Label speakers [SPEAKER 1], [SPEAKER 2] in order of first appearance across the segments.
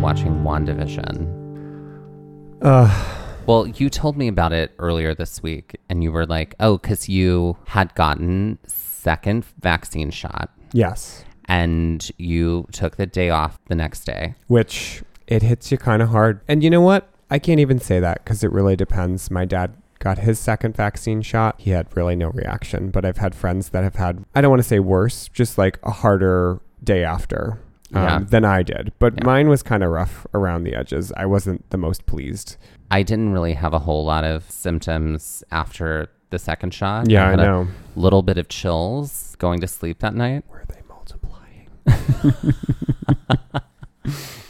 [SPEAKER 1] watching WandaVision.
[SPEAKER 2] Uh,
[SPEAKER 1] Well, you told me about it earlier this week, and you were like, "Oh, because you had gotten second vaccine shot,
[SPEAKER 2] yes.
[SPEAKER 1] and you took the day off the next day."
[SPEAKER 2] Which it hits you kind of hard. And you know what? I can't even say that because it really depends. My dad got his second vaccine shot. He had really no reaction, but I've had friends that have had, I don't want to say worse, just like a harder day after. Um,
[SPEAKER 1] Yeah.
[SPEAKER 2] Than I did, but
[SPEAKER 1] Yeah.
[SPEAKER 2] mine was kind of rough around the edges. I wasn't the most pleased.
[SPEAKER 1] I didn't really have a whole lot of symptoms after the second shot.
[SPEAKER 2] Yeah, I
[SPEAKER 1] had
[SPEAKER 2] know.
[SPEAKER 1] A little bit of chills going to sleep that night.
[SPEAKER 2] Were they multiplying?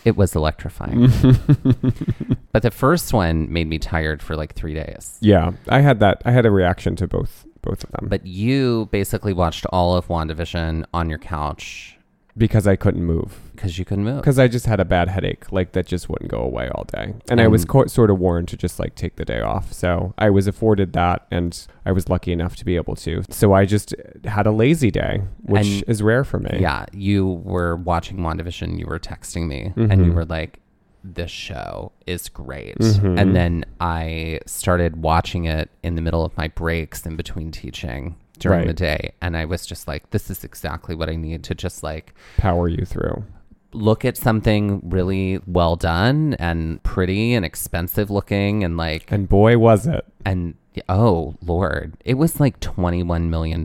[SPEAKER 1] It was electrifying. but the first one made me tired for like three days.
[SPEAKER 2] Yeah, I had that. I had a reaction to both both of them,
[SPEAKER 1] But you basically watched all of WandaVision on your couch
[SPEAKER 2] because I couldn't move.
[SPEAKER 1] because you couldn't move.
[SPEAKER 2] Because I just had a bad headache, like that just wouldn't go away all day, and I was co- sort of warned to just like take the day off. So I was afforded that, and I was lucky enough to be able to. So I just had a lazy day, which
[SPEAKER 1] And-
[SPEAKER 2] is rare for me.
[SPEAKER 1] Yeah, you were watching WandaVision, you were texting me, and you
[SPEAKER 2] Mhm.
[SPEAKER 1] were like, this show is great.
[SPEAKER 2] Mhm.
[SPEAKER 1] And then I started watching it in the middle of my breaks in between teaching during
[SPEAKER 2] Right.
[SPEAKER 1] the day. And I was just like, this is exactly what I need to just like
[SPEAKER 2] power you through.
[SPEAKER 1] look at something really well done and pretty and expensive looking and like,
[SPEAKER 2] And boy, was it!
[SPEAKER 1] and oh, Lord, it was like $21 million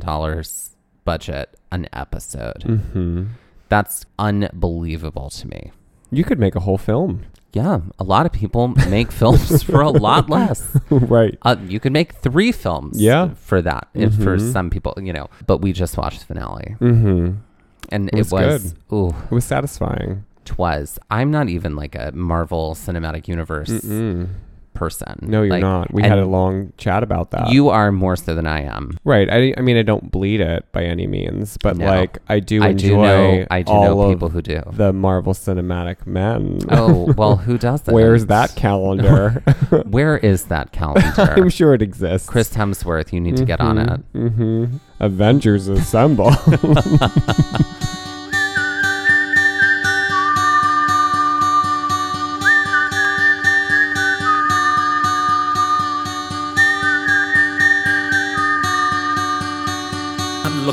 [SPEAKER 1] budget an episode.
[SPEAKER 2] hmm
[SPEAKER 1] That's unbelievable to me.
[SPEAKER 2] You could make a whole film,
[SPEAKER 1] Yeah, a lot of people make films for a lot less.
[SPEAKER 2] right?
[SPEAKER 1] Uh, you could make three films
[SPEAKER 2] Yeah.
[SPEAKER 1] for that if for some people, you know. But we just watched the finale,
[SPEAKER 2] Mm-hmm.
[SPEAKER 1] and
[SPEAKER 2] It was
[SPEAKER 1] it was, ooh,
[SPEAKER 2] It was satisfying.
[SPEAKER 1] twas. I'm not even like a Marvel Cinematic Universe
[SPEAKER 2] Mm-mm.
[SPEAKER 1] Person.
[SPEAKER 2] No, you're
[SPEAKER 1] Like,
[SPEAKER 2] not. We had a long chat about that.
[SPEAKER 1] You are more so than I am.
[SPEAKER 2] Right. I, I mean, I don't bleed it by any means, but
[SPEAKER 1] No.
[SPEAKER 2] like I do
[SPEAKER 1] I
[SPEAKER 2] enjoy
[SPEAKER 1] do know. I do know people who do.
[SPEAKER 2] the Marvel Cinematic Men.
[SPEAKER 1] oh well, who does that?
[SPEAKER 2] Where's that calendar?
[SPEAKER 1] Where is that calendar?
[SPEAKER 2] I'm sure it exists.
[SPEAKER 1] Chris Hemsworth, you need to get on it.
[SPEAKER 2] hmm Avengers assemble.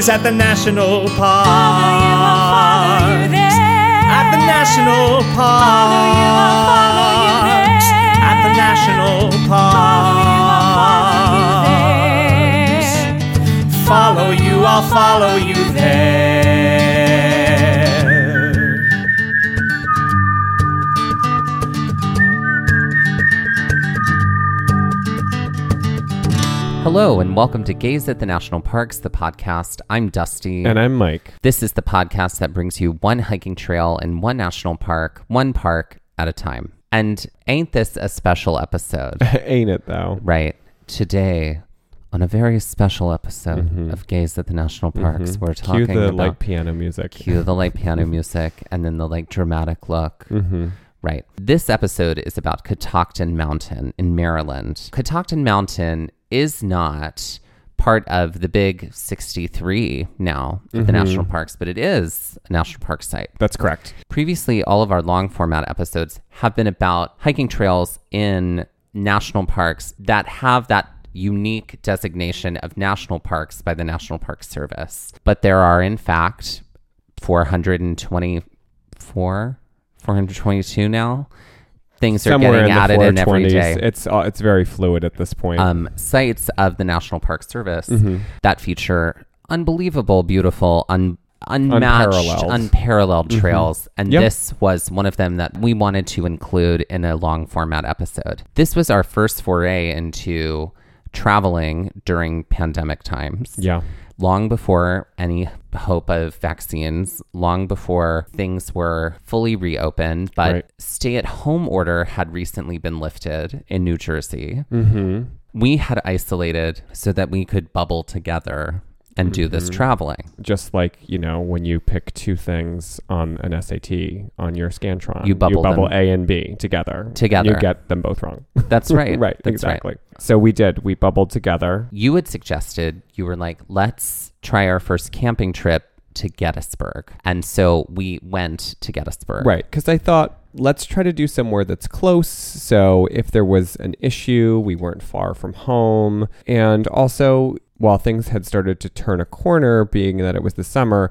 [SPEAKER 3] gaze at the national park. At the national parks. At the national parks. Follow you, I'll follow you there.
[SPEAKER 1] Hello, and welcome to Gaze at the National Parks, the podcast. I'm Dusty.
[SPEAKER 2] And I'm Mike.
[SPEAKER 1] this is the podcast that brings you one hiking trail in one national park, one park at a time. And ain't this a special episode?
[SPEAKER 2] Ain't it though?
[SPEAKER 1] right. Today, on a very special episode of Gaze at the National Parks, we're talking
[SPEAKER 2] Mm-hmm. Cue the
[SPEAKER 1] about
[SPEAKER 2] light piano music.
[SPEAKER 1] cue the light piano music and then the like dramatic look.
[SPEAKER 2] Mm-hmm.
[SPEAKER 1] Right. This episode is about Catoctin Mountain in Maryland. Catoctin Mountain is not part of the big 63 now of the mm-hmm. national parks, but it is a national park site.
[SPEAKER 2] That's correct.
[SPEAKER 1] Previously, all of our long format episodes have been about hiking trails in national parks that have that unique designation of national parks by the National Park Service. But there are, in fact, 424, 422 now. Things are
[SPEAKER 2] Somewhere
[SPEAKER 1] getting added in every
[SPEAKER 2] 420s.
[SPEAKER 1] day
[SPEAKER 2] It's uh, it's very fluid at this point.
[SPEAKER 1] um, sites of the National Park Service
[SPEAKER 2] Mm-hmm.
[SPEAKER 1] that feature unbelievable, beautiful, un- unmatched,
[SPEAKER 2] Unparalleled.
[SPEAKER 1] unparalleled, trails. And
[SPEAKER 2] Yep.
[SPEAKER 1] this was one of them that we wanted to include in a long format episode. This was our first foray into traveling during pandemic times
[SPEAKER 2] yeah.
[SPEAKER 1] Long before any hope of vaccines, long before things were fully reopened, but
[SPEAKER 2] Right.
[SPEAKER 1] stay at home order had recently been lifted in New Jersey.
[SPEAKER 2] Mm-hmm.
[SPEAKER 1] We had isolated so that we could bubble together and do
[SPEAKER 2] Mm-hmm.
[SPEAKER 1] this traveling.
[SPEAKER 2] Just like you know when you pick two things on an SAT on your Scantron,
[SPEAKER 1] You bubble them.
[SPEAKER 2] A and B together.
[SPEAKER 1] Together.
[SPEAKER 2] You get them both wrong.
[SPEAKER 1] That's right.
[SPEAKER 2] right.
[SPEAKER 1] That's
[SPEAKER 2] exactly.
[SPEAKER 1] right.
[SPEAKER 2] So we did. We bubbled together.
[SPEAKER 1] You had suggested, you were like, let's try our first camping trip to Gettysburg. And so we went to Gettysburg.
[SPEAKER 2] Right. Because I thought, let's try to do somewhere that's close. So if there was an issue, we weren't far from home. And also, while things had started to turn a corner, being that it was the summer,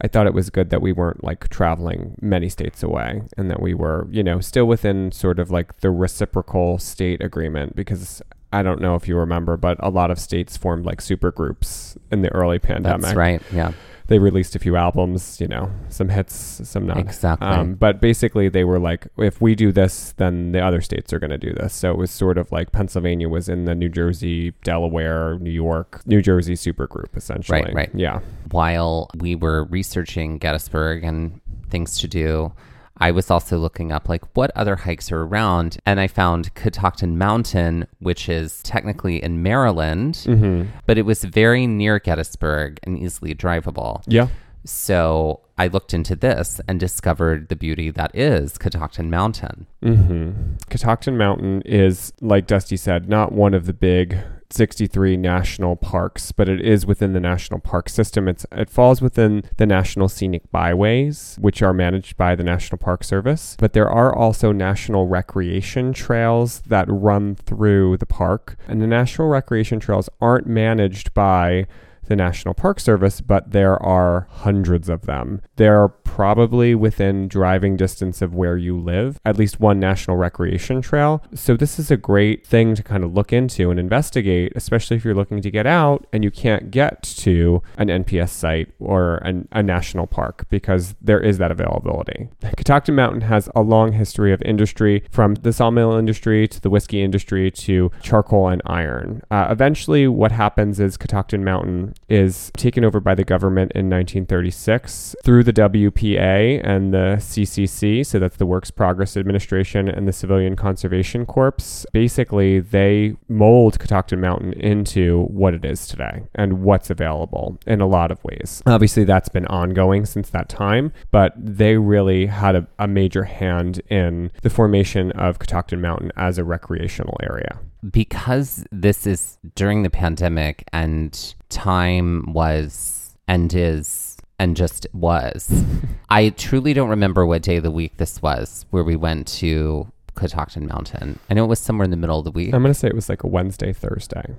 [SPEAKER 2] I thought it was good that we weren't like traveling many states away and that we were, you know, still within sort of like the reciprocal state agreement because. I don't know if you remember, but a lot of states formed like super groups in the early pandemic
[SPEAKER 1] That's right. Yeah.
[SPEAKER 2] They released a few albums, you know, some hits, some not.
[SPEAKER 1] Exactly.
[SPEAKER 2] Um, but basically, they were like, if we do this, then the other states are going to do this. So it was sort of like Pennsylvania was in the New Jersey, Delaware, New York, New Jersey supergroup, essentially.
[SPEAKER 1] Right, right.
[SPEAKER 2] Yeah.
[SPEAKER 1] while we were researching Gettysburg and things to do, I was also looking up like what other hikes are around, and I found Catoctin Mountain, which is technically in Maryland,
[SPEAKER 2] Mm-hmm.
[SPEAKER 1] but it was very near Gettysburg and easily drivable.
[SPEAKER 2] Yeah.
[SPEAKER 1] So I looked into this and discovered the beauty that is Catoctin Mountain.
[SPEAKER 2] Mm-hmm. Catoctin Mountain is, like Dusty said, not one of the big 63 national parks, but it is within the national park system. It's it falls within the National Scenic Byways, which are managed by the National Park Service. But there are also national recreation trails that run through the park, and the national recreation trails aren't managed by the National Park Service, but there are hundreds of them. They're probably within driving distance of where you live, at least one national recreation trail. So, this is a great thing to kind of look into and investigate, especially if you're looking to get out and you can't get to an NPS site or an, a national park because there is that availability. Catoctin Mountain has a long history of industry from the sawmill industry to the whiskey industry to charcoal and iron. Uh, eventually, what happens is Catoctin Mountain is taken over by the government in 1936 through the WPA and the CCC, so that's the Works Progress Administration and the Civilian Conservation Corps. Basically, they mold Catoctin Mountain into what it is today and what's available in a lot of ways. Obviously, that's been ongoing since that time, but they really had a, a major hand in the formation of Catoctin Mountain as a recreational area.
[SPEAKER 1] Because this is during the pandemic and time was and is and just was. I truly don't remember what day of the week this was where we went to Catoctin Mountain. I know it was somewhere in the middle of the week.
[SPEAKER 2] I'm going to say it was like a Wednesday, Thursday.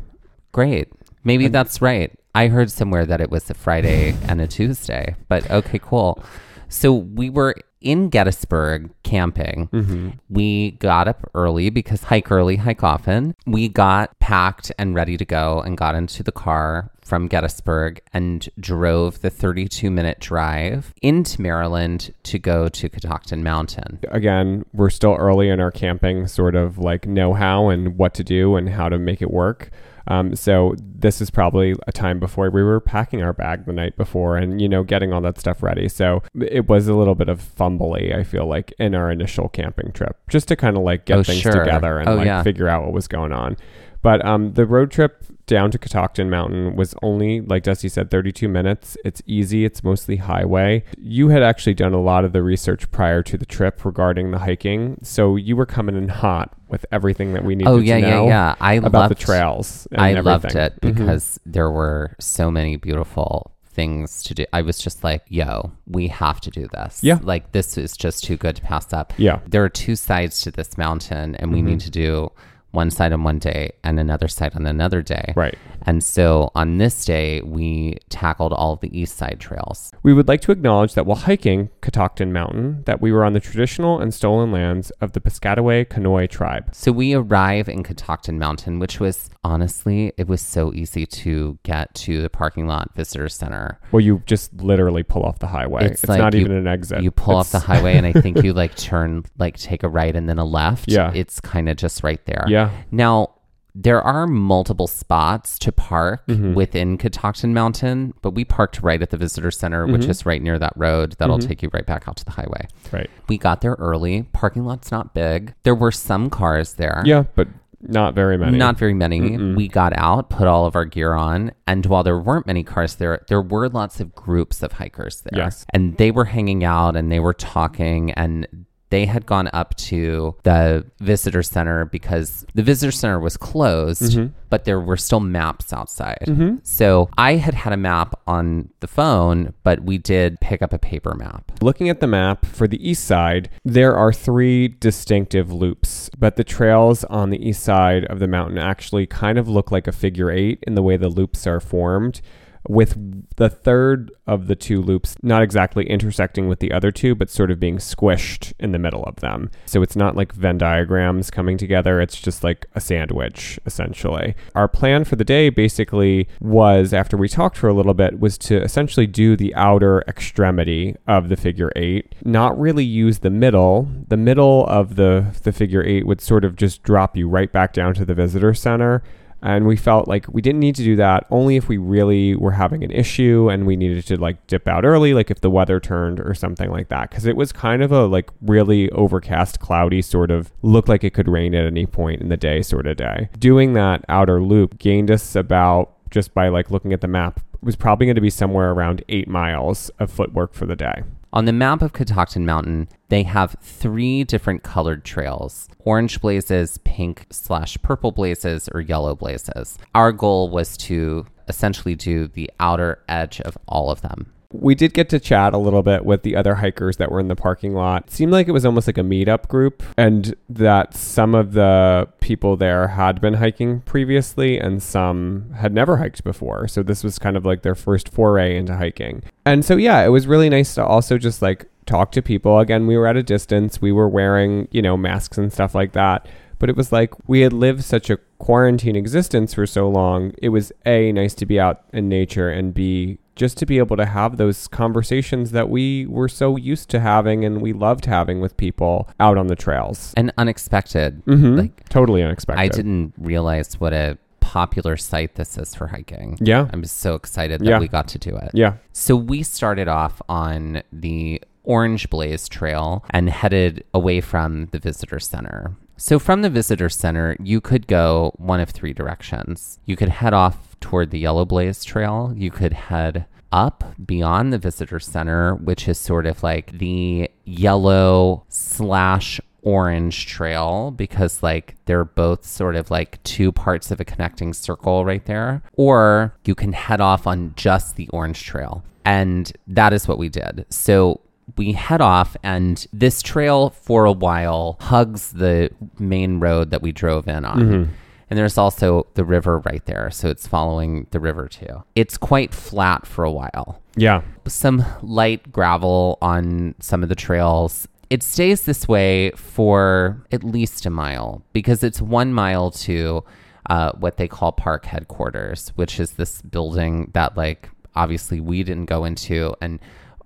[SPEAKER 1] Great. Maybe that's right. I heard somewhere that it was a Friday and a Tuesday, but okay, cool. So we were in Gettysburg camping.
[SPEAKER 2] Mm-hmm.
[SPEAKER 1] We got up early because hike early, hike often. We got packed and ready to go and got into the car from Gettysburg and drove the 32 minute drive into Maryland to go to Catoctin Mountain.
[SPEAKER 2] Again, we're still early in our camping sort of like know how and what to do and how to make it work. Um, so this is probably a time before we were packing our bag the night before and, you know, getting all that stuff ready. So it was a little bit of fumbly, I feel like, in our initial camping trip, just to kind of like get
[SPEAKER 1] Oh,
[SPEAKER 2] things
[SPEAKER 1] sure.
[SPEAKER 2] together and
[SPEAKER 1] Oh,
[SPEAKER 2] like
[SPEAKER 1] yeah.
[SPEAKER 2] figure out what was going on. But um, the road trip down to Catoctin Mountain was only, like Dusty said, 32 minutes. It's easy, it's mostly highway. You had actually done a lot of the research prior to the trip regarding the hiking. So you were coming in hot with everything that we needed
[SPEAKER 1] to know.
[SPEAKER 2] Oh
[SPEAKER 1] yeah,
[SPEAKER 2] yeah,
[SPEAKER 1] yeah. I
[SPEAKER 2] about
[SPEAKER 1] loved,
[SPEAKER 2] the trails. And
[SPEAKER 1] I
[SPEAKER 2] everything.
[SPEAKER 1] loved it
[SPEAKER 2] Mhm.
[SPEAKER 1] because there were so many beautiful things to do. I was just like, yo, we have to do this.
[SPEAKER 2] Yeah.
[SPEAKER 1] Like this is just too good to pass up.
[SPEAKER 2] Yeah.
[SPEAKER 1] There are two sides to this mountain and we
[SPEAKER 2] Mm-hmm.
[SPEAKER 1] need to do one side on one day and another side on another day.
[SPEAKER 2] Right.
[SPEAKER 1] And so on this day, we tackled all of the east side trails.
[SPEAKER 2] We would like to acknowledge that while hiking Catoctin Mountain, that we were on the traditional and stolen lands of the Piscataway Conoy tribe.
[SPEAKER 1] So we arrive in Catoctin Mountain, which was honestly, it was so easy to get to the parking lot visitor center.
[SPEAKER 2] Well, you just literally pull off the highway. It's,
[SPEAKER 1] like
[SPEAKER 2] not
[SPEAKER 1] you-
[SPEAKER 2] even an exit.
[SPEAKER 1] You pull off the highway, and I think you like turn, like take a right and then a left.
[SPEAKER 2] Yeah.
[SPEAKER 1] It's kind of just right there.
[SPEAKER 2] Yeah.
[SPEAKER 1] Now, there are multiple spots to park
[SPEAKER 2] Mm-hmm.
[SPEAKER 1] within Catoctin Mountain, but we parked right at the visitor center, which
[SPEAKER 2] Mm-hmm.
[SPEAKER 1] is right near that road that'll take you right back out to the highway.
[SPEAKER 2] Right.
[SPEAKER 1] We got there early. Parking lot's not big. There were some cars there.
[SPEAKER 2] Yeah, but not very many.
[SPEAKER 1] Not very many. We got out, put all of our gear on, and while there weren't many cars there, there were lots of groups of hikers there.
[SPEAKER 2] Yes.
[SPEAKER 1] And they were hanging out and they were talking and they had gone up to the visitor center because the visitor center was closed,
[SPEAKER 2] Mm-hmm.
[SPEAKER 1] but there were still maps outside. So I had had a map on the phone, but we did pick up a paper map.
[SPEAKER 2] Looking at the map for the east side, there are three distinctive loops, but the trails on the east side of the mountain actually kind of look like a figure eight in the way the loops are formed. With the third of the two loops not exactly intersecting with the other two, but sort of being squished in the middle of them. So it's not like Venn diagrams coming together, it's just like a sandwich, essentially. Our plan for the day basically was, after we talked for a little bit, was to essentially do the outer extremity of the figure eight, not really use the middle. The middle of the, the figure eight would sort of just drop you right back down to the visitor center. And we felt like we didn't need to do that only if we really were having an issue and we needed to like dip out early, like if the weather turned or something like that. Cause it was kind of a like really overcast, cloudy sort of looked like it could rain at any point in the day sort of day. Doing that outer loop gained us about just by like looking at the map was probably going to be somewhere around eight miles of footwork for the day.
[SPEAKER 1] On the map of Catoctin Mountain, they have three different colored trails orange blazes, pink slash purple blazes, or yellow blazes. Our goal was to essentially do the outer edge of all of them.
[SPEAKER 2] We did get to chat a little bit with the other hikers that were in the parking lot. It seemed like it was almost like a meetup group, and that some of the people there had been hiking previously and some had never hiked before. So this was kind of like their first foray into hiking. And so, yeah, it was really nice to also just like talk to people. Again, we were at a distance, we were wearing, you know, masks and stuff like that. But it was like we had lived such a quarantine existence for so long. It was A, nice to be out in nature, and B, just to be able to have those conversations that we were so used to having and we loved having with people out on the trails.
[SPEAKER 1] And unexpected.
[SPEAKER 2] Mhm.
[SPEAKER 1] Like,
[SPEAKER 2] totally unexpected.
[SPEAKER 1] I didn't realize what a popular site this is for hiking.
[SPEAKER 2] Yeah.
[SPEAKER 1] I'm so excited that
[SPEAKER 2] Yeah.
[SPEAKER 1] we got to do it.
[SPEAKER 2] Yeah.
[SPEAKER 1] So we started off on the Orange Blaze Trail and headed away from the visitor center. So from the visitor center, you could go one of three directions. You could head off toward the Yellow Blaze Trail. You could head up beyond the visitor center, which is sort of like the yellow slash orange trail because like they're both sort of like two parts of a connecting circle right there. Or you can head off on just the orange trail. And that is what we did. So we head off and this trail for a while hugs the main road that we drove in on mm-hmm. And there's also the river right there so it's following the river too it's quite flat for a while
[SPEAKER 2] Yeah.
[SPEAKER 1] some light gravel on some of the trails. It stays this way for at least a mile because it's one mile to uh, what they call park headquarters, which is this building that, like, obviously we didn't go into and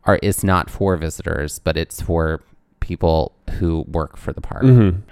[SPEAKER 1] are is not for visitors, but it's for people who work for the park.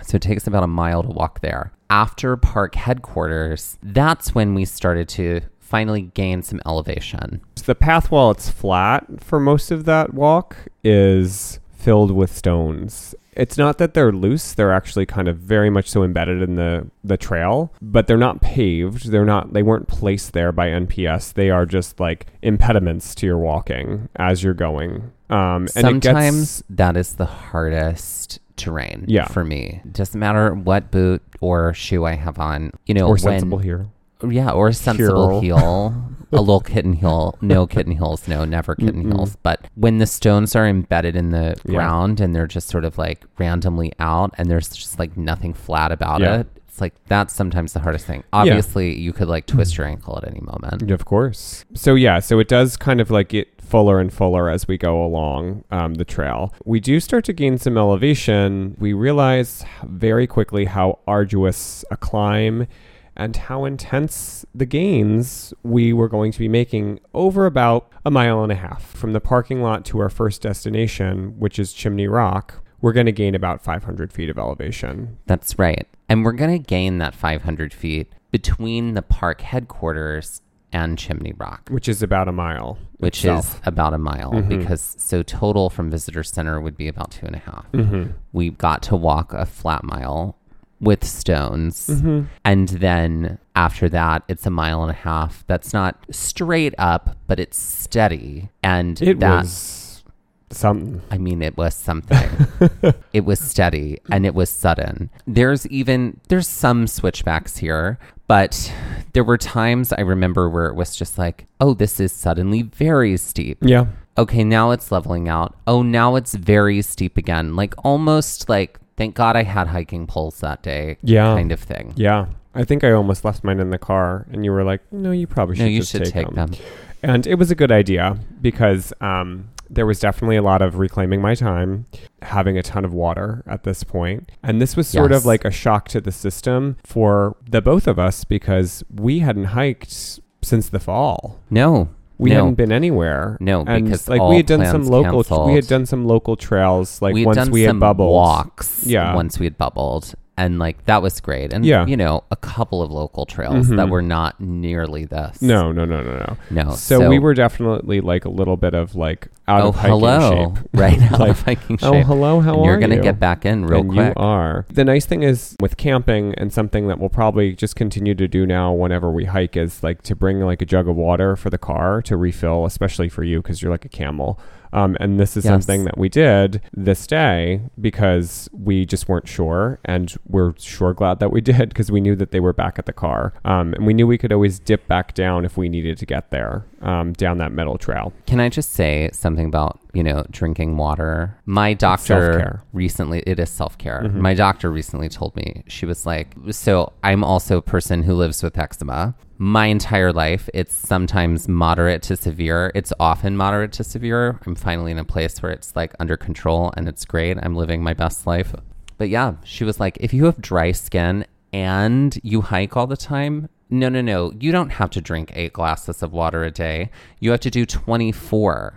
[SPEAKER 1] So it takes about a mile to walk there. After park headquarters, that's when we started to finally gain some elevation.
[SPEAKER 2] The path, while it's flat for most of that walk, is filled with stones. It's not that they're loose; they're actually kind of very much so embedded in the the trail, but they're not paved. They're not. They weren't placed there by NPS. They are just like impediments to your walking as you're going. Um, and it
[SPEAKER 1] Sometimes
[SPEAKER 2] gets,
[SPEAKER 1] that is the hardest terrain
[SPEAKER 2] Yeah.
[SPEAKER 1] for me. Doesn't matter what boot or shoe I have on. You know,
[SPEAKER 2] or
[SPEAKER 1] when,
[SPEAKER 2] sensible here.
[SPEAKER 1] Yeah, or a sensible
[SPEAKER 2] Heel.
[SPEAKER 1] heel. a little kitten heel. No kitten heels. No, never kitten
[SPEAKER 2] Mm-mm.
[SPEAKER 1] heels. But when the stones are embedded in the
[SPEAKER 2] Yeah.
[SPEAKER 1] ground and they're just sort of like randomly out and there's just like nothing flat about
[SPEAKER 2] Yeah.
[SPEAKER 1] it, it's like that's sometimes the hardest thing. Obviously, you could like twist your ankle at any moment.
[SPEAKER 2] Of course. So yeah, so it does kind of like get fuller and fuller as we go along um, the trail. We do start to gain some elevation. We realize very quickly how arduous a climb and how intense the gains we were going to be making over about a mile and a half from the parking lot to our first destination, which is Chimney Rock. We're going to gain about 500 feet of elevation.
[SPEAKER 1] That's right. And we're going to gain that 500 feet between the park headquarters and Chimney Rock.
[SPEAKER 2] Which is about a mile,
[SPEAKER 1] which
[SPEAKER 2] itself.
[SPEAKER 1] is about a mile
[SPEAKER 2] Mhm.
[SPEAKER 1] because so total from visitor center would be about two and a half.
[SPEAKER 2] Mhm.
[SPEAKER 1] We got to walk a flat mile with stones.
[SPEAKER 2] Mhm.
[SPEAKER 1] And then after that, it's a mile and a half. That's not straight up, but it's steady. And
[SPEAKER 2] It
[SPEAKER 1] that,
[SPEAKER 2] was something.
[SPEAKER 1] I mean, it was something. it was steady and it was sudden. There's even there's some switchbacks here, but there were times I remember where it was just like, oh, this is suddenly very steep.
[SPEAKER 2] Yeah.
[SPEAKER 1] Okay, now it's leveling out. Oh, now it's very steep again. Like almost like thank God I had hiking poles that day.
[SPEAKER 2] Yeah.
[SPEAKER 1] Kind of thing.
[SPEAKER 2] Yeah. I think I almost left mine in the car, and you were like, "No, you probably should
[SPEAKER 1] No, you
[SPEAKER 2] just
[SPEAKER 1] should
[SPEAKER 2] take,
[SPEAKER 1] take
[SPEAKER 2] them.
[SPEAKER 1] them.
[SPEAKER 2] And it was a good idea because um, there was definitely a lot of reclaiming my time, having a ton of water at this point, and this was sort
[SPEAKER 1] Yes.
[SPEAKER 2] of like a shock to the system for the both of us because we hadn't hiked since the fall.
[SPEAKER 1] No.
[SPEAKER 2] We
[SPEAKER 1] no.
[SPEAKER 2] hadn't been anywhere.
[SPEAKER 1] No,
[SPEAKER 2] and
[SPEAKER 1] because
[SPEAKER 2] like we had done some local, we had done some local trails. Like
[SPEAKER 1] we
[SPEAKER 2] once we had bubbled,
[SPEAKER 1] walks
[SPEAKER 2] Yeah.
[SPEAKER 1] once we had bubbled. And like that was great. And
[SPEAKER 2] Yeah.
[SPEAKER 1] you know, a couple of local trails that
[SPEAKER 2] Mhm.
[SPEAKER 1] were not nearly this.
[SPEAKER 2] No, no, no, no, no.
[SPEAKER 1] No.
[SPEAKER 2] So, we were definitely like a little bit of like out
[SPEAKER 1] oh
[SPEAKER 2] of hiking
[SPEAKER 1] hello.
[SPEAKER 2] shape.
[SPEAKER 1] Right out
[SPEAKER 2] Like,
[SPEAKER 1] of hiking shape.
[SPEAKER 2] Oh, hello. How
[SPEAKER 1] and
[SPEAKER 2] are
[SPEAKER 1] you're gonna
[SPEAKER 2] you?
[SPEAKER 1] get back in real
[SPEAKER 2] and
[SPEAKER 1] quick.
[SPEAKER 2] you are. The nice thing is with camping and something that we'll probably just continue to do now whenever we hike is like to bring like a jug of water for the car to refill, especially for you because you're like a camel. Um, and this is
[SPEAKER 1] Yes.
[SPEAKER 2] something that we did this day because we just weren't sure, and we're sure glad that we did because we knew that they were back at the car, um, and we knew we could always dip back down if we needed to get there um, down that metal trail.
[SPEAKER 1] Can I just say something about, you know, drinking water? My doctor
[SPEAKER 2] self-care.
[SPEAKER 1] recently, it is self care.
[SPEAKER 2] Mhm.
[SPEAKER 1] My doctor recently told me, she was like, so I'm also a person who lives with eczema. My entire life, it's sometimes moderate to severe. It's often moderate to severe. I'm finally in a place where it's like under control and it's great. I'm living my best life. But yeah, she was like, if you have dry skin and you hike all the time, no, no, no. You don't have to drink eight glasses of water a day. You have to do 24.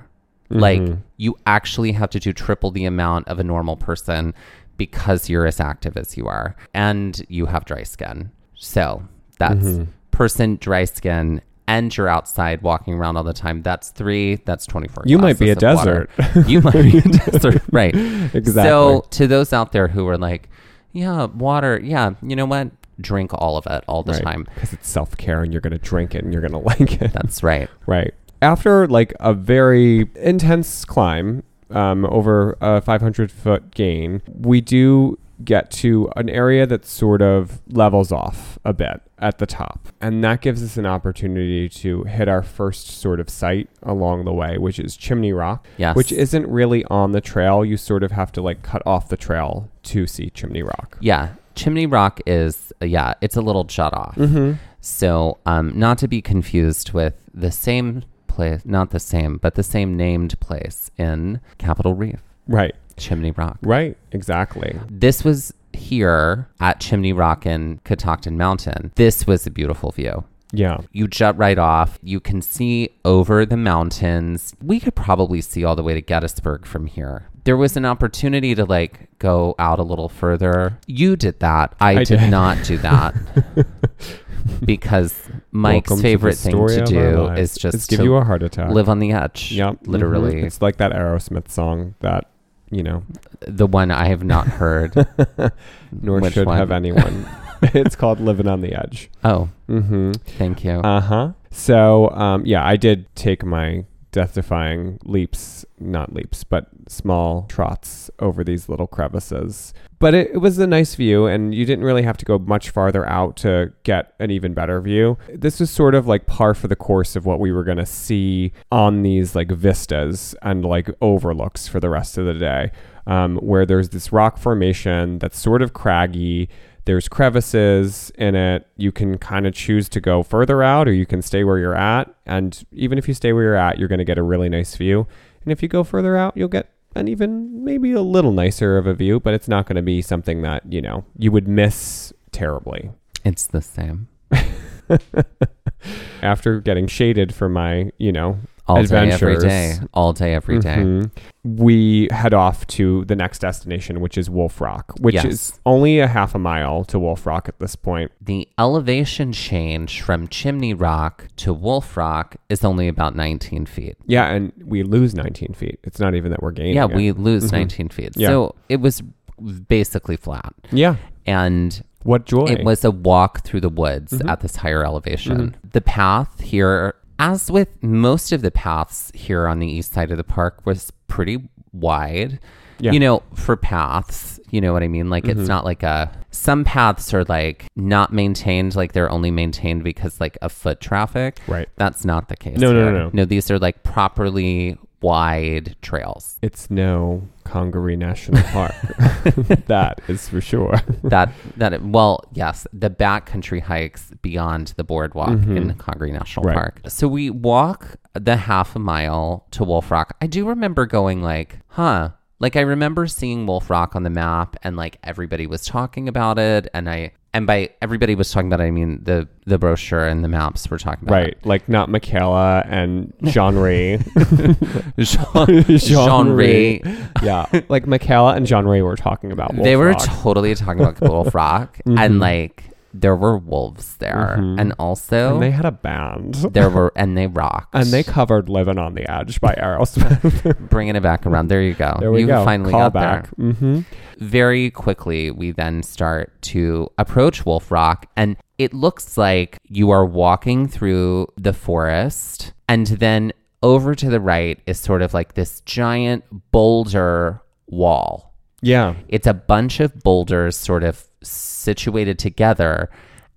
[SPEAKER 1] Like,
[SPEAKER 2] Mhm.
[SPEAKER 1] you actually have to do triple the amount of a normal person because you're as active as you are and you have dry skin. So that's
[SPEAKER 2] Mhm.
[SPEAKER 1] person, dry skin, and you're outside walking around all the time. That's three. That's 24.
[SPEAKER 2] You might be a
[SPEAKER 1] glasses of water.
[SPEAKER 2] desert.
[SPEAKER 1] You might be a desert. Right.
[SPEAKER 2] Exactly.
[SPEAKER 1] So to those out there who are like, yeah, water, yeah, you know what? Drink all of it all the time.
[SPEAKER 2] because it's self care and you're going to drink it and you're going to like it.
[SPEAKER 1] That's right.
[SPEAKER 2] Right. After like a very intense climb um, over a 500 foot gain, we do get to an area that sort of levels off a bit at the top. And that gives us an opportunity to hit our first sort of site along the way, which is Chimney Rock,
[SPEAKER 1] Yes.
[SPEAKER 2] which isn't really on the trail. You sort of have to like cut off the trail to see Chimney Rock.
[SPEAKER 1] Yeah. Chimney Rock is, yeah, it's a little shut off.
[SPEAKER 2] Mm-hmm.
[SPEAKER 1] So, um, not to be confused with the same place, not the same, but the same named place in Capitol Reef,
[SPEAKER 2] Right.
[SPEAKER 1] Chimney Rock.
[SPEAKER 2] Right. Exactly.
[SPEAKER 1] This was here at Chimney Rock in Catoctin Mountain. This was a beautiful view.
[SPEAKER 2] Yeah.
[SPEAKER 1] You jut right off. You can see over the mountains. We could probably see all the way to Gettysburg from here. there was an opportunity to like go out a little further. You did that. I,
[SPEAKER 2] I
[SPEAKER 1] did,
[SPEAKER 2] did.
[SPEAKER 1] not do that. because Mike's
[SPEAKER 2] Welcome to
[SPEAKER 1] favorite thing to do is just
[SPEAKER 2] give
[SPEAKER 1] to
[SPEAKER 2] you a heart attack.
[SPEAKER 1] live on the edge.
[SPEAKER 2] Yep.
[SPEAKER 1] Literally.
[SPEAKER 2] Mhm. It's like that Aerosmith song that, you know,
[SPEAKER 1] The one I have not heard.
[SPEAKER 2] nor
[SPEAKER 1] Which
[SPEAKER 2] should
[SPEAKER 1] one?
[SPEAKER 2] have anyone. it's called Living on the Edge.
[SPEAKER 1] oh,
[SPEAKER 2] Mm-hmm.
[SPEAKER 1] thank you.
[SPEAKER 2] Uh huh. So, um, yeah, I did take my death defying leaps, not leaps, but small trots over these little crevices. But it, it was a nice view, and you didn't really have to go much farther out to get an even better view. This was sort of like par for the course of what we were going to see on these like vistas and like overlooks for the rest of the day, um, where there's this rock formation that's sort of craggy. There's crevices in it. You can kind of choose to go further out or you can stay where you're at. And even if you stay where you're at, you're going to get a really nice view. And if you go further out, you'll get an even maybe a little nicer of a view, but it's not going to be something that, you know, you would miss terribly.
[SPEAKER 1] it's the same.
[SPEAKER 2] After getting shaded for my, you know,
[SPEAKER 1] All day, every
[SPEAKER 2] Adventures.
[SPEAKER 1] day. All day, every day.
[SPEAKER 2] Mhm. We head off to the next destination, which is Wolf Rock, which
[SPEAKER 1] Yes.
[SPEAKER 2] is only a half a mile to Wolf Rock at this point.
[SPEAKER 1] The elevation change from Chimney Rock to Wolf Rock is only about 19 feet.
[SPEAKER 2] Yeah, and we lose 19 feet. It's not even that we're gaining.
[SPEAKER 1] Yeah,
[SPEAKER 2] it.
[SPEAKER 1] we lose
[SPEAKER 2] Mhm.
[SPEAKER 1] 19 feet.
[SPEAKER 2] Yeah.
[SPEAKER 1] So it was basically flat.
[SPEAKER 2] Yeah.
[SPEAKER 1] And
[SPEAKER 2] What joy.
[SPEAKER 1] it was a walk through the woods
[SPEAKER 2] Mhm.
[SPEAKER 1] at this higher elevation.
[SPEAKER 2] Mm-hmm.
[SPEAKER 1] The path here, as with most of the paths here on the east side of the park, was pretty wide.
[SPEAKER 2] Yeah.
[SPEAKER 1] You know, for paths, you know what I mean? Like,
[SPEAKER 2] Mhm.
[SPEAKER 1] it's not like a. Some paths are like not maintained, like they're only maintained because like of foot traffic.
[SPEAKER 2] Right.
[SPEAKER 1] That's not the case.
[SPEAKER 2] No, no, no, no.
[SPEAKER 1] No, these are like properly wide trails.
[SPEAKER 2] It's no Congaree National Park. that is for sure.
[SPEAKER 1] that that well yes the backcountry hikes beyond the boardwalk
[SPEAKER 2] Mhm.
[SPEAKER 1] in Congaree National
[SPEAKER 2] Right.
[SPEAKER 1] Park. So we walk the half a mile to Wolf Rock. I do remember going like, huh. Like I remember seeing Wolf Rock on the map and like everybody was talking about it and I and by everybody was talking about it I mean the the brochure and the maps were talking about
[SPEAKER 2] right. Like not Michaela and Jean Ray.
[SPEAKER 1] Jean, Jean Ray.
[SPEAKER 2] yeah. Like Michaela and Jean Ray were talking about Wolf
[SPEAKER 1] they were
[SPEAKER 2] Rock.
[SPEAKER 1] totally talking about Wolf Rock
[SPEAKER 2] Mhm.
[SPEAKER 1] and like there were wolves there
[SPEAKER 2] Mhm.
[SPEAKER 1] and also
[SPEAKER 2] and they had a band.
[SPEAKER 1] there were and they rocked
[SPEAKER 2] and they covered Living on the Edge by Aerosmith.
[SPEAKER 1] bringing it back around there you go
[SPEAKER 2] there we
[SPEAKER 1] you
[SPEAKER 2] go.
[SPEAKER 1] finally
[SPEAKER 2] Call
[SPEAKER 1] got
[SPEAKER 2] back.
[SPEAKER 1] there
[SPEAKER 2] Mm-hmm.
[SPEAKER 1] very quickly we then start to approach wolf rock and it looks like you are walking through the forest and then over to the right is sort of like this giant boulder wall
[SPEAKER 2] Yeah.
[SPEAKER 1] it's a bunch of boulders sort of situated together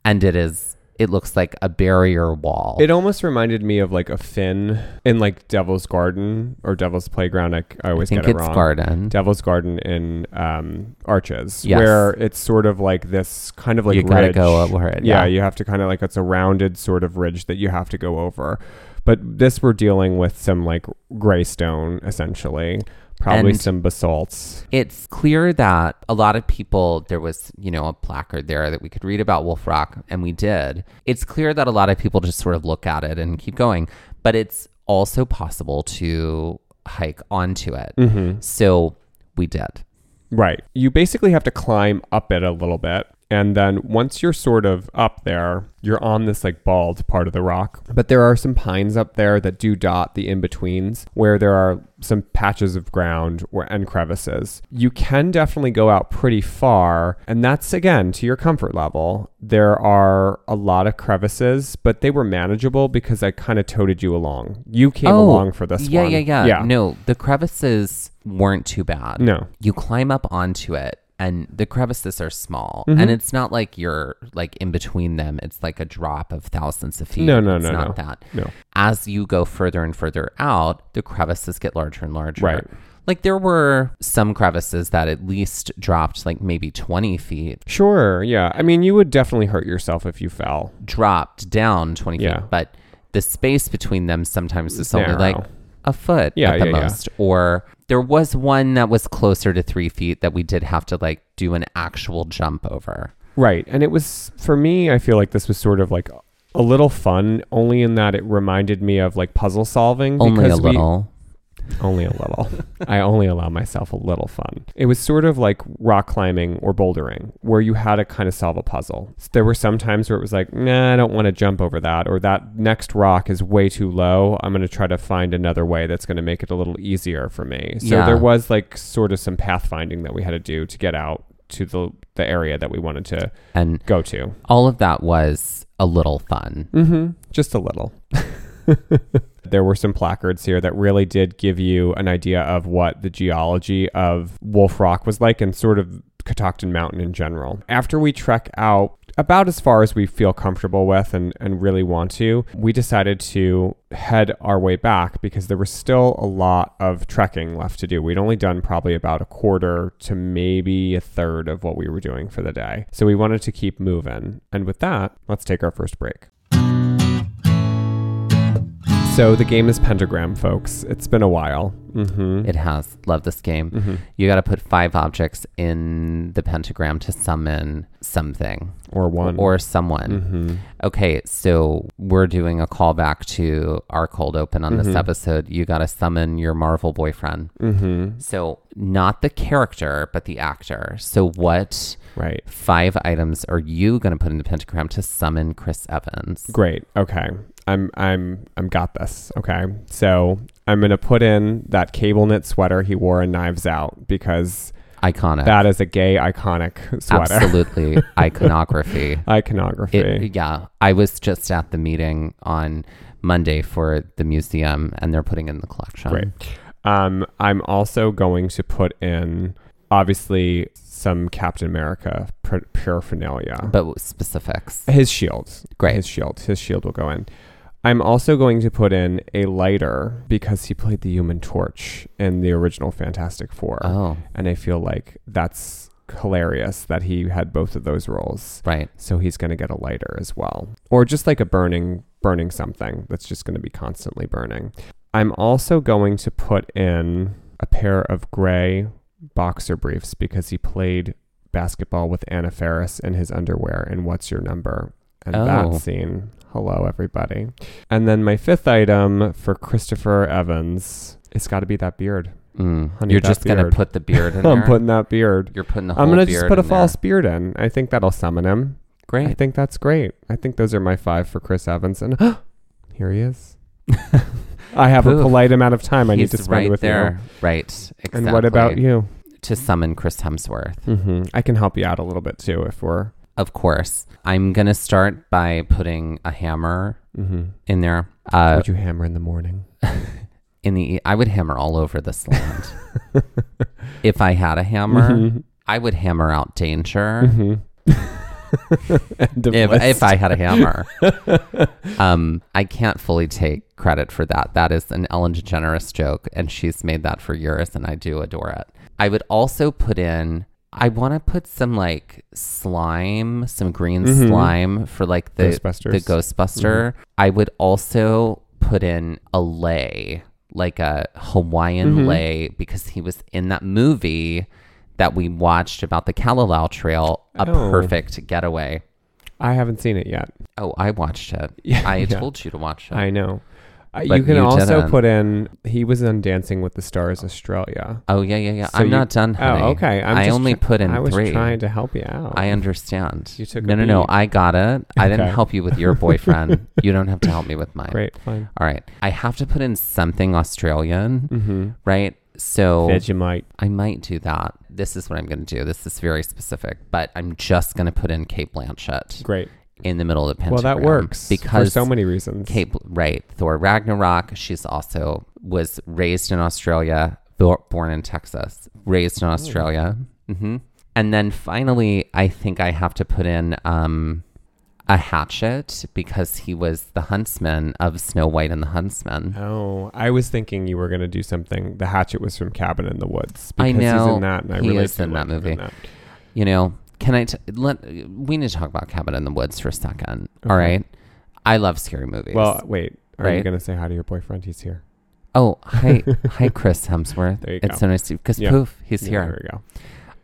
[SPEAKER 1] and it is it looks like a barrier wall
[SPEAKER 2] It almost reminded me of like a fin in like Devil's Garden or Devil's Playground. I, I
[SPEAKER 1] I
[SPEAKER 2] always
[SPEAKER 1] think
[SPEAKER 2] get it
[SPEAKER 1] it's
[SPEAKER 2] wrong.
[SPEAKER 1] garden
[SPEAKER 2] Devil's Garden in um, Arches,
[SPEAKER 1] Yes.
[SPEAKER 2] where it's sort of like this kind of like
[SPEAKER 1] you gotta
[SPEAKER 2] ridge.
[SPEAKER 1] go over it
[SPEAKER 2] Yeah, you have to kind of like it's a rounded sort of ridge that you have to go over. But this we're dealing with some like gray stone essentially, probably
[SPEAKER 1] And-
[SPEAKER 2] some basalts.
[SPEAKER 1] it's clear that a lot of people there was you know a placard there that we could read about wolf rock and we did it's clear that a lot of people just sort of look at it and keep going but it's also possible to hike onto it
[SPEAKER 2] Mm-hmm.
[SPEAKER 1] so we did
[SPEAKER 2] Right. You basically have to climb up it a little bit. And then once you're sort of up there, you're on this like bald part of the rock. But there are some pines up there that do dot the in betweens where there are some patches of ground or, and crevices. You can definitely go out pretty far. And that's again to your comfort level. There are a lot of crevices, but they were manageable because I kind of toted you along. You came
[SPEAKER 1] Oh,
[SPEAKER 2] along for this
[SPEAKER 1] yeah
[SPEAKER 2] one.
[SPEAKER 1] yeah yeah
[SPEAKER 2] Yeah.
[SPEAKER 1] no the crevices weren't too bad
[SPEAKER 2] No.
[SPEAKER 1] you climb up onto it and the crevices are small
[SPEAKER 2] Mhm.
[SPEAKER 1] and it's not like you're like in between them it's like a drop of thousands of feet
[SPEAKER 2] No, no,
[SPEAKER 1] it's
[SPEAKER 2] no,
[SPEAKER 1] not
[SPEAKER 2] no.
[SPEAKER 1] that
[SPEAKER 2] No.
[SPEAKER 1] as you go further and further out the crevices get larger and larger
[SPEAKER 2] Right.
[SPEAKER 1] like there were some crevices that at least dropped like maybe 20 feet
[SPEAKER 2] Sure. Yeah. I mean, you would definitely hurt yourself if you fell.
[SPEAKER 1] dropped down 20
[SPEAKER 2] Yeah.
[SPEAKER 1] feet but the space between them sometimes is only
[SPEAKER 2] narrow.
[SPEAKER 1] like a foot
[SPEAKER 2] Yeah,
[SPEAKER 1] at the
[SPEAKER 2] yeah, yeah.
[SPEAKER 1] most or there was one that was closer to three feet that we did have to like do an actual jump over
[SPEAKER 2] Right. And it was, for me, I feel like this was sort of like a little fun, only in that it reminded me of like puzzle solving.
[SPEAKER 1] only a little
[SPEAKER 2] only a little. I only allow myself a little fun. It was sort of like rock climbing or bouldering, where you had to kind of solve a puzzle. There were some times where it was like, nah, I don't want to jump over that, or that next rock is way too low. I'm going to try to find another way that's going to make it a little easier for me. So
[SPEAKER 1] Yeah.
[SPEAKER 2] there was like sort of some pathfinding that we had to do to get out to the the area that we wanted to
[SPEAKER 1] And
[SPEAKER 2] go to.
[SPEAKER 1] all of that was a little fun.
[SPEAKER 2] Mm-hmm. Just a little. there were some placards here that really did give you an idea of what the geology of Wolf Rock was like and sort of Catoctin Mountain in general. After we trek out about as far as we feel comfortable with and, and really want to, we decided to head our way back because there was still a lot of trekking left to do. We'd only done probably about a quarter to maybe a third of what we were doing for the day. So we wanted to keep moving. And with that, let's take our first break. So the game is Pentagram, folks. It's been a while. Mm-hmm.
[SPEAKER 1] It has. Love this game. You got to put five objects in the pentagram to summon something
[SPEAKER 2] Or one.
[SPEAKER 1] or someone.
[SPEAKER 2] Mm-hmm.
[SPEAKER 1] Okay, so we're doing a callback to our cold open on this episode. You got to summon your Marvel boyfriend.
[SPEAKER 2] Mm-hmm.
[SPEAKER 1] So, not the character, but the actor. So, what
[SPEAKER 2] Right.
[SPEAKER 1] five items are you going to put in the pentagram to summon Chris Evans?
[SPEAKER 2] Great. Okay. I'm I'm I'm got this. Okay. So I'm gonna put in that cable knit sweater he wore in Knives Out because
[SPEAKER 1] Iconic.
[SPEAKER 2] that is a gay iconic sweater.
[SPEAKER 1] Absolutely. Iconography.
[SPEAKER 2] Iconography.
[SPEAKER 1] It, yeah, I was just at the meeting on Monday for the museum, and they're putting in the collection.
[SPEAKER 2] Great. Um, I'm also going to put in obviously some Captain America paraphernalia.
[SPEAKER 1] but specifics.
[SPEAKER 2] His shield.
[SPEAKER 1] Great.
[SPEAKER 2] His shield. His shield will go in. I'm also going to put in a lighter because he played the Human Torch in the original Fantastic Four.
[SPEAKER 1] Oh,
[SPEAKER 2] And I feel like that's hilarious that he had both of those roles.
[SPEAKER 1] right.
[SPEAKER 2] So he's going to get a lighter as well. Or just like a burning burning something that's just going to be constantly burning. I'm also going to put in a pair of gray boxer briefs because he played basketball with Anna Faris in his underwear in What's Your Number? And
[SPEAKER 1] Oh.
[SPEAKER 2] that scene. Hello everybody. And then my fifth item for Christopher Evans, it's got to be that beard.
[SPEAKER 1] Mm.
[SPEAKER 2] Honey,
[SPEAKER 1] You're just gonna put the beard in
[SPEAKER 2] I'm
[SPEAKER 1] there.
[SPEAKER 2] putting that beard.
[SPEAKER 1] You're putting the whole
[SPEAKER 2] I'm gonna just put a
[SPEAKER 1] in there.
[SPEAKER 2] false beard in. I think that'll summon him.
[SPEAKER 1] Great.
[SPEAKER 2] I think that's great. I think those are my five for Chris Evans, and here he is. I have a polite amount of time I need to spend
[SPEAKER 1] right
[SPEAKER 2] with
[SPEAKER 1] there. Right.
[SPEAKER 2] you. And what about you?
[SPEAKER 1] To summon Chris Hemsworth.
[SPEAKER 2] hmm I can help you out a little bit too if we're.
[SPEAKER 1] Of course. I'm gonna start by putting a hammer
[SPEAKER 2] hmm
[SPEAKER 1] in there. Uh,
[SPEAKER 2] Would you hammer in the morning?
[SPEAKER 1] in the I would hammer all over this land. if I had a hammer,
[SPEAKER 2] Mhm.
[SPEAKER 1] I would hammer out danger.
[SPEAKER 2] Mhm.
[SPEAKER 1] If, if I had a hammer. um, I can't fully take credit for that. That is an Ellen DeGeneres joke, and she's made that for years, and I do adore it. I would also put in. I want to put some like slime, some green
[SPEAKER 2] Mhm.
[SPEAKER 1] slime for like the
[SPEAKER 2] Ghostbusters.
[SPEAKER 1] the Ghostbuster. I would also put in a lei, like a Hawaiian
[SPEAKER 2] Mhm.
[SPEAKER 1] lei, because he was in that movie that we watched about the Kalalau Trail, a
[SPEAKER 2] Oh.
[SPEAKER 1] perfect getaway.
[SPEAKER 2] I haven't seen it yet.
[SPEAKER 1] Oh, I watched it.
[SPEAKER 2] Yeah,
[SPEAKER 1] I
[SPEAKER 2] yeah.
[SPEAKER 1] told you to watch it.
[SPEAKER 2] I know. Uh, you can also
[SPEAKER 1] didn't.
[SPEAKER 2] put in. He was in Dancing with the Stars Australia.
[SPEAKER 1] oh yeah, yeah, yeah.
[SPEAKER 2] So
[SPEAKER 1] I'm
[SPEAKER 2] you-
[SPEAKER 1] not done. Honey.
[SPEAKER 2] Oh, okay. I'm
[SPEAKER 1] I
[SPEAKER 2] just
[SPEAKER 1] only
[SPEAKER 2] try-
[SPEAKER 1] put in
[SPEAKER 2] I was
[SPEAKER 1] three.
[SPEAKER 2] trying to help you out.
[SPEAKER 1] I understand.
[SPEAKER 2] You took a
[SPEAKER 1] no, no, no. I got it. I didn't help you with your boyfriend. you don't have to help me with mine.
[SPEAKER 2] Great, fine.
[SPEAKER 1] All right. I have to put in something Australian,
[SPEAKER 2] Mm-hmm.
[SPEAKER 1] right? So
[SPEAKER 2] Vegemite.
[SPEAKER 1] I might do that. This is what I'm going to do. This is very specific, but I'm just going to put in Cate Blanchett
[SPEAKER 2] Great.
[SPEAKER 1] In the middle of the
[SPEAKER 2] Well, that works
[SPEAKER 1] because
[SPEAKER 2] for so many reasons.
[SPEAKER 1] Cate, right? Thor Ragnarok. She's also was raised in Australia, born in Texas, raised in Australia. hmm And then finally, I think I have to put in um, a hatchet because he was the huntsman of Snow White and the Huntsman.
[SPEAKER 2] Oh, I was thinking you were going to do something. The hatchet was from Cabin in the Woods.
[SPEAKER 1] I
[SPEAKER 2] Because he's
[SPEAKER 1] know.
[SPEAKER 2] in that, and I
[SPEAKER 1] He
[SPEAKER 2] really
[SPEAKER 1] is in that movie. You know, can I t- let? We need to talk about Cabin in the Woods for a second. All
[SPEAKER 2] Okay.
[SPEAKER 1] right. I love scary movies.
[SPEAKER 2] Well, wait. Are you going to say hi to your boyfriend? He's here.
[SPEAKER 1] oh, hi, hi, Chris Hemsworth.
[SPEAKER 2] There you
[SPEAKER 1] it's
[SPEAKER 2] go.
[SPEAKER 1] so nice to because
[SPEAKER 2] Yeah.
[SPEAKER 1] poof, he's
[SPEAKER 2] Yeah,
[SPEAKER 1] here.
[SPEAKER 2] There we go.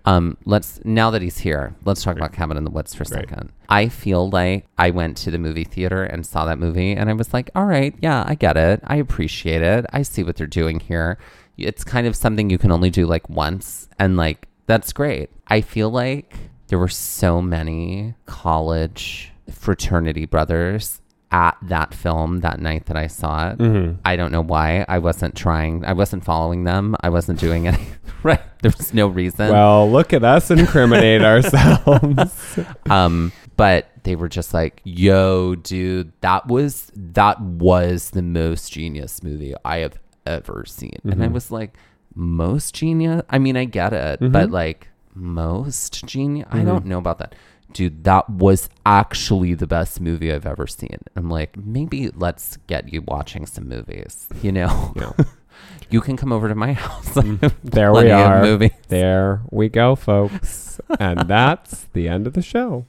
[SPEAKER 1] Um, let's now that he's here, let's talk about Cabin in the Woods for a
[SPEAKER 2] Great.
[SPEAKER 1] second. I feel like I went to the movie theater and saw that movie, and I was like, all right, yeah, I get it, I appreciate it, I see what they're doing here. It's kind of something you can only do like once, and like that's great. I feel like there were so many college fraternity brothers at that film that night that I saw it.
[SPEAKER 2] Mm-hmm.
[SPEAKER 1] I don't know why. I wasn't trying. I wasn't following them. I wasn't doing any. right. There was no reason.
[SPEAKER 2] Well, look at us incriminate ourselves.
[SPEAKER 1] um, but they were just like, "Yo, dude, that was that was the most genius movie I have ever seen." And I was like, "Most genius? I mean, I get it, but like most genius? I don't know about that." Dude, that was actually the best movie I've ever seen. I'm like, maybe let's get you watching some movies. You know,
[SPEAKER 2] Yeah.
[SPEAKER 1] you can come over to my house.
[SPEAKER 2] There we are.
[SPEAKER 1] movies.
[SPEAKER 2] There we go, folks. and that's the end of the show.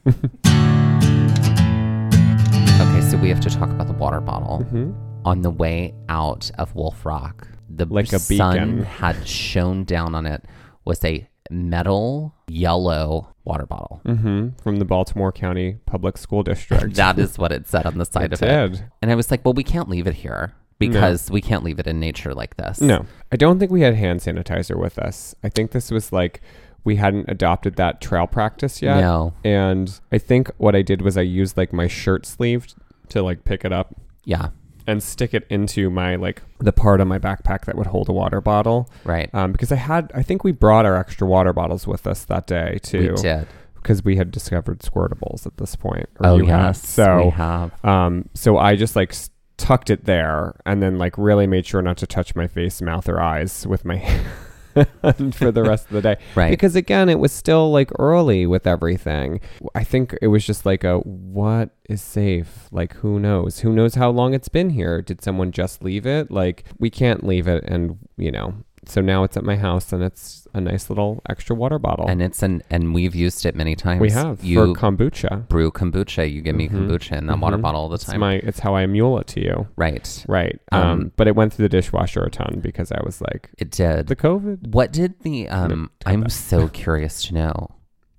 [SPEAKER 1] Okay, so we have to talk about the water bottle.
[SPEAKER 2] Mm-hmm.
[SPEAKER 1] On the way out of Wolf Rock, the
[SPEAKER 2] Like a
[SPEAKER 1] sun had shone down on it was a metal yellow water bottle.
[SPEAKER 2] hmm From the Baltimore County Public School District.
[SPEAKER 1] That is what it said on the side
[SPEAKER 2] it
[SPEAKER 1] of it. And I was like, well, we can't leave it here because we can't leave it in nature like this.
[SPEAKER 2] No, I don't think we had hand sanitizer with us. I think this was like we hadn't adopted that trail practice yet.
[SPEAKER 1] No.
[SPEAKER 2] And I think what I did was I used like my shirt sleeve to like pick it up
[SPEAKER 1] Yeah.
[SPEAKER 2] And stick it into my like the part of my backpack that would hold a water bottle.
[SPEAKER 1] Right.
[SPEAKER 2] Um, because I had, I think we brought our extra water bottles with us that day too.
[SPEAKER 1] we did.
[SPEAKER 2] Because we had discovered squirtables at this point. or
[SPEAKER 1] Oh,
[SPEAKER 2] had.
[SPEAKER 1] yes.
[SPEAKER 2] So
[SPEAKER 1] we have.
[SPEAKER 2] um, so I just like tucked it there and then like really made sure not to touch my face, mouth, or eyes with my for the rest of the day.
[SPEAKER 1] Right.
[SPEAKER 2] Because again, it was still like early with everything. I think it was just like a what is safe? Like who knows? Who knows how long it's been here? Did someone just leave it? Like we can't leave it and you know. So now it's at my house and it's a nice little extra water bottle.
[SPEAKER 1] And it's an, and we've used it many times.
[SPEAKER 2] we have
[SPEAKER 1] You
[SPEAKER 2] for kombucha.
[SPEAKER 1] brew kombucha. You give me
[SPEAKER 2] Mhm.
[SPEAKER 1] kombucha in that water
[SPEAKER 2] Mhm.
[SPEAKER 1] bottle all the
[SPEAKER 2] It's
[SPEAKER 1] time.
[SPEAKER 2] my it's how I mule it to you.
[SPEAKER 1] right.
[SPEAKER 2] Right. Um,
[SPEAKER 1] Um,
[SPEAKER 2] but it went through the dishwasher a ton because I was like,
[SPEAKER 1] It did.
[SPEAKER 2] the COVID.
[SPEAKER 1] What did the um I'm so curious to know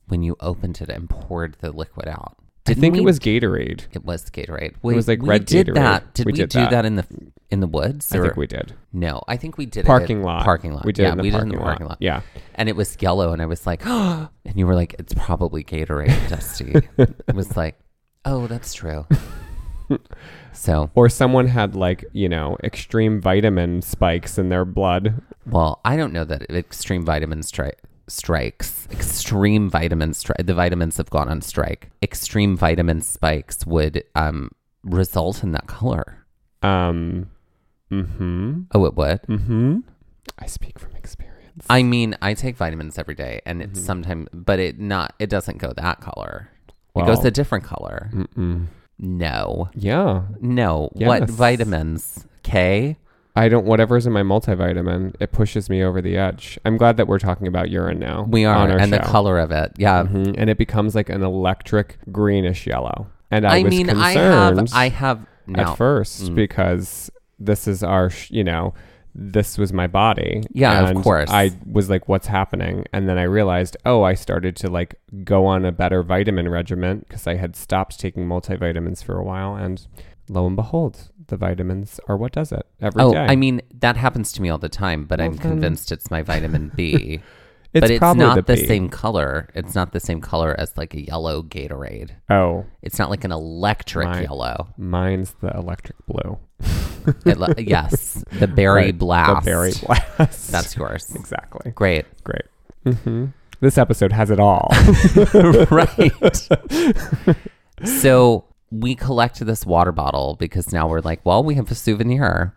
[SPEAKER 1] when you opened it and poured the liquid out.
[SPEAKER 2] I think it was Gatorade.
[SPEAKER 1] it was Gatorade.
[SPEAKER 2] It was like
[SPEAKER 1] we
[SPEAKER 2] red
[SPEAKER 1] did
[SPEAKER 2] Gatorade.
[SPEAKER 1] that. Did
[SPEAKER 2] We
[SPEAKER 1] we,
[SPEAKER 2] did
[SPEAKER 1] do
[SPEAKER 2] that.
[SPEAKER 1] that. in the in the woods?
[SPEAKER 2] I think we did.
[SPEAKER 1] No, I think we did it
[SPEAKER 2] Parking
[SPEAKER 1] at-
[SPEAKER 2] lot.
[SPEAKER 1] Parking lot.
[SPEAKER 2] We did
[SPEAKER 1] yeah,
[SPEAKER 2] it in
[SPEAKER 1] we did in the parking lot.
[SPEAKER 2] Yeah.
[SPEAKER 1] And it was yellow, and I was like, and you were like, it's probably Gatorade, Dusty. it was like, oh, that's true. so,
[SPEAKER 2] Or someone had like, you know, extreme vitamin spikes in their blood.
[SPEAKER 1] well, I don't know that extreme vitamin stri- strikes, extreme vitamin strike, the vitamins have gone on strike. Extreme vitamin spikes would um, result in that color.
[SPEAKER 2] Um mm-hmm.
[SPEAKER 1] Oh, it would.
[SPEAKER 2] Mm-hmm. I speak from experience.
[SPEAKER 1] I mean, I take vitamins every day, and it's
[SPEAKER 2] Mhm.
[SPEAKER 1] sometimes, but it not, it doesn't go that color. it
[SPEAKER 2] Well-
[SPEAKER 1] goes a different color.
[SPEAKER 2] Mm-mm.
[SPEAKER 1] No,
[SPEAKER 2] Yeah.
[SPEAKER 1] no. What vitamins? K.
[SPEAKER 2] I don't whatever's in my multivitamin, it pushes me over the edge. I'm glad that we're talking about urine now.
[SPEAKER 1] We are,
[SPEAKER 2] on our
[SPEAKER 1] and the color of it. Yeah.
[SPEAKER 2] Mhm. And it becomes like an electric greenish yellow. And I,
[SPEAKER 1] I
[SPEAKER 2] was
[SPEAKER 1] mean, I have, I have now.
[SPEAKER 2] at first
[SPEAKER 1] Mm.
[SPEAKER 2] because this is our, sh- you know, this was my body.
[SPEAKER 1] Yeah,
[SPEAKER 2] and of
[SPEAKER 1] course.
[SPEAKER 2] I was like, what's happening? And then I realized, oh, I started to like go on a better vitamin regimen because I had stopped taking multivitamins for a while. And lo and behold, the vitamins are what does it every day.
[SPEAKER 1] oh, I mean, that happens to me all the time, but
[SPEAKER 2] Well,
[SPEAKER 1] I'm
[SPEAKER 2] then-
[SPEAKER 1] convinced it's my vitamin B.
[SPEAKER 2] it's
[SPEAKER 1] but it's
[SPEAKER 2] probably
[SPEAKER 1] not the,
[SPEAKER 2] B.
[SPEAKER 1] same color. It's not the same color as like a yellow Gatorade.
[SPEAKER 2] Oh,
[SPEAKER 1] It's not like an electric yellow.
[SPEAKER 2] mine's the electric blue.
[SPEAKER 1] Yes, the berry
[SPEAKER 2] Right,
[SPEAKER 1] blast.
[SPEAKER 2] The berry blast.
[SPEAKER 1] That's yours.
[SPEAKER 2] exactly
[SPEAKER 1] Great.
[SPEAKER 2] great. hmm This episode has it all.
[SPEAKER 1] right. so we collect this water bottle because now we're like, well, we have a souvenir.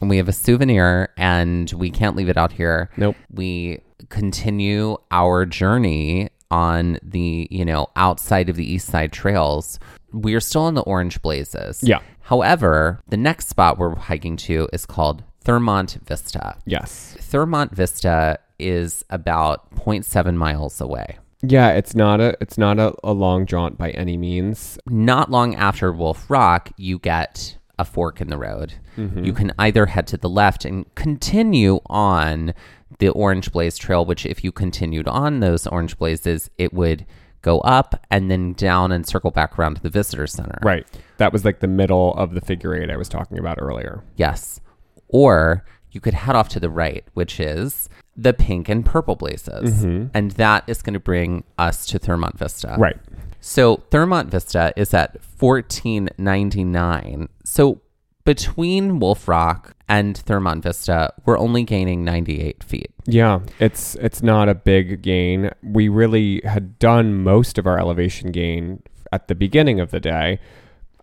[SPEAKER 1] And we have a souvenir and we can't leave it out here.
[SPEAKER 2] Nope.
[SPEAKER 1] We continue our journey on the, you know, outside of the East Side trails. We are still in the Orange Blazes.
[SPEAKER 2] Yeah.
[SPEAKER 1] However, the next spot we're hiking to is called Thurmont Vista.
[SPEAKER 2] yes.
[SPEAKER 1] Thurmont Vista is about 0.7 miles away.
[SPEAKER 2] Yeah, it's not a it's not a, a long jaunt by any means.
[SPEAKER 1] not long after Wolf Rock, you get a fork in the road. Mm-hmm. You can either head to the left and continue on the Orange Blaze Trail, which, if you continued on those orange blazes, it would go up and then down and circle back around to the visitor center.
[SPEAKER 2] Right. That was like the middle of the figure eight I was talking about earlier.
[SPEAKER 1] Yes. Or you could head off to the right, which is the pink and purple blazes. Mm-hmm. And that is going to bring us to Thurmont Vista.
[SPEAKER 2] Right.
[SPEAKER 1] So Thurmont Vista is at 1499. So between Wolf Rock and Thurmont Vista, we're only gaining 98 feet.
[SPEAKER 2] Yeah, it's it's not a big gain. We really had done most of our elevation gain at the beginning of the day.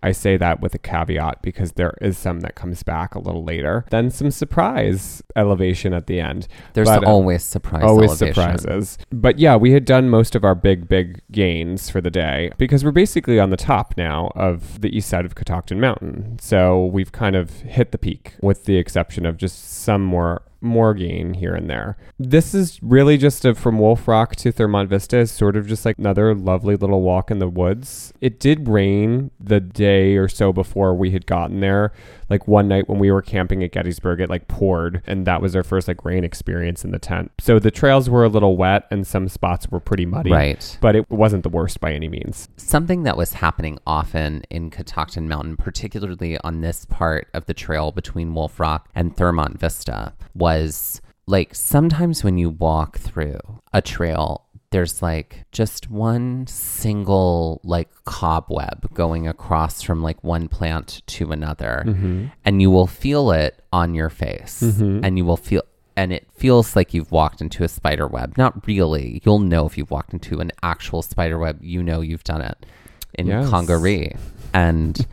[SPEAKER 2] I say that with a caveat because there is some that comes back a little later. Then some surprise elevation at the end.
[SPEAKER 1] There's
[SPEAKER 2] But, uh,
[SPEAKER 1] always surprise
[SPEAKER 2] always
[SPEAKER 1] elevation.
[SPEAKER 2] surprises. But yeah, we had done most of our big, big gains for the day because we're basically on the top now of the east side of Catoctin Mountain. So we've kind of hit the peak with the exception of just some more more gain here and there. This is really just a, from Wolf Rock to Thurmont Vista is sort of just like another lovely little walk in the woods. It did rain the day or so before we had gotten there. Like one night when we were camping at Gettysburg, it like poured, and that was our first like rain experience in the tent. So the trails were a little wet, and some spots were pretty muddy.
[SPEAKER 1] Right.
[SPEAKER 2] But it wasn't the worst by any means.
[SPEAKER 1] Something that was happening often in Catoctin Mountain, particularly on this part of the trail between Wolf Rock and Thurmont Vista, was like sometimes when you walk through a trail, there's like just one single like cobweb going across from like one plant to another, mm-hmm. and you will feel it on your face, mm-hmm. and you will feel. And it feels like you've walked into a spider web. Not really. You'll know if you've walked into an actual spider web. You know you've done it in
[SPEAKER 2] Yes.
[SPEAKER 1] Congaree. And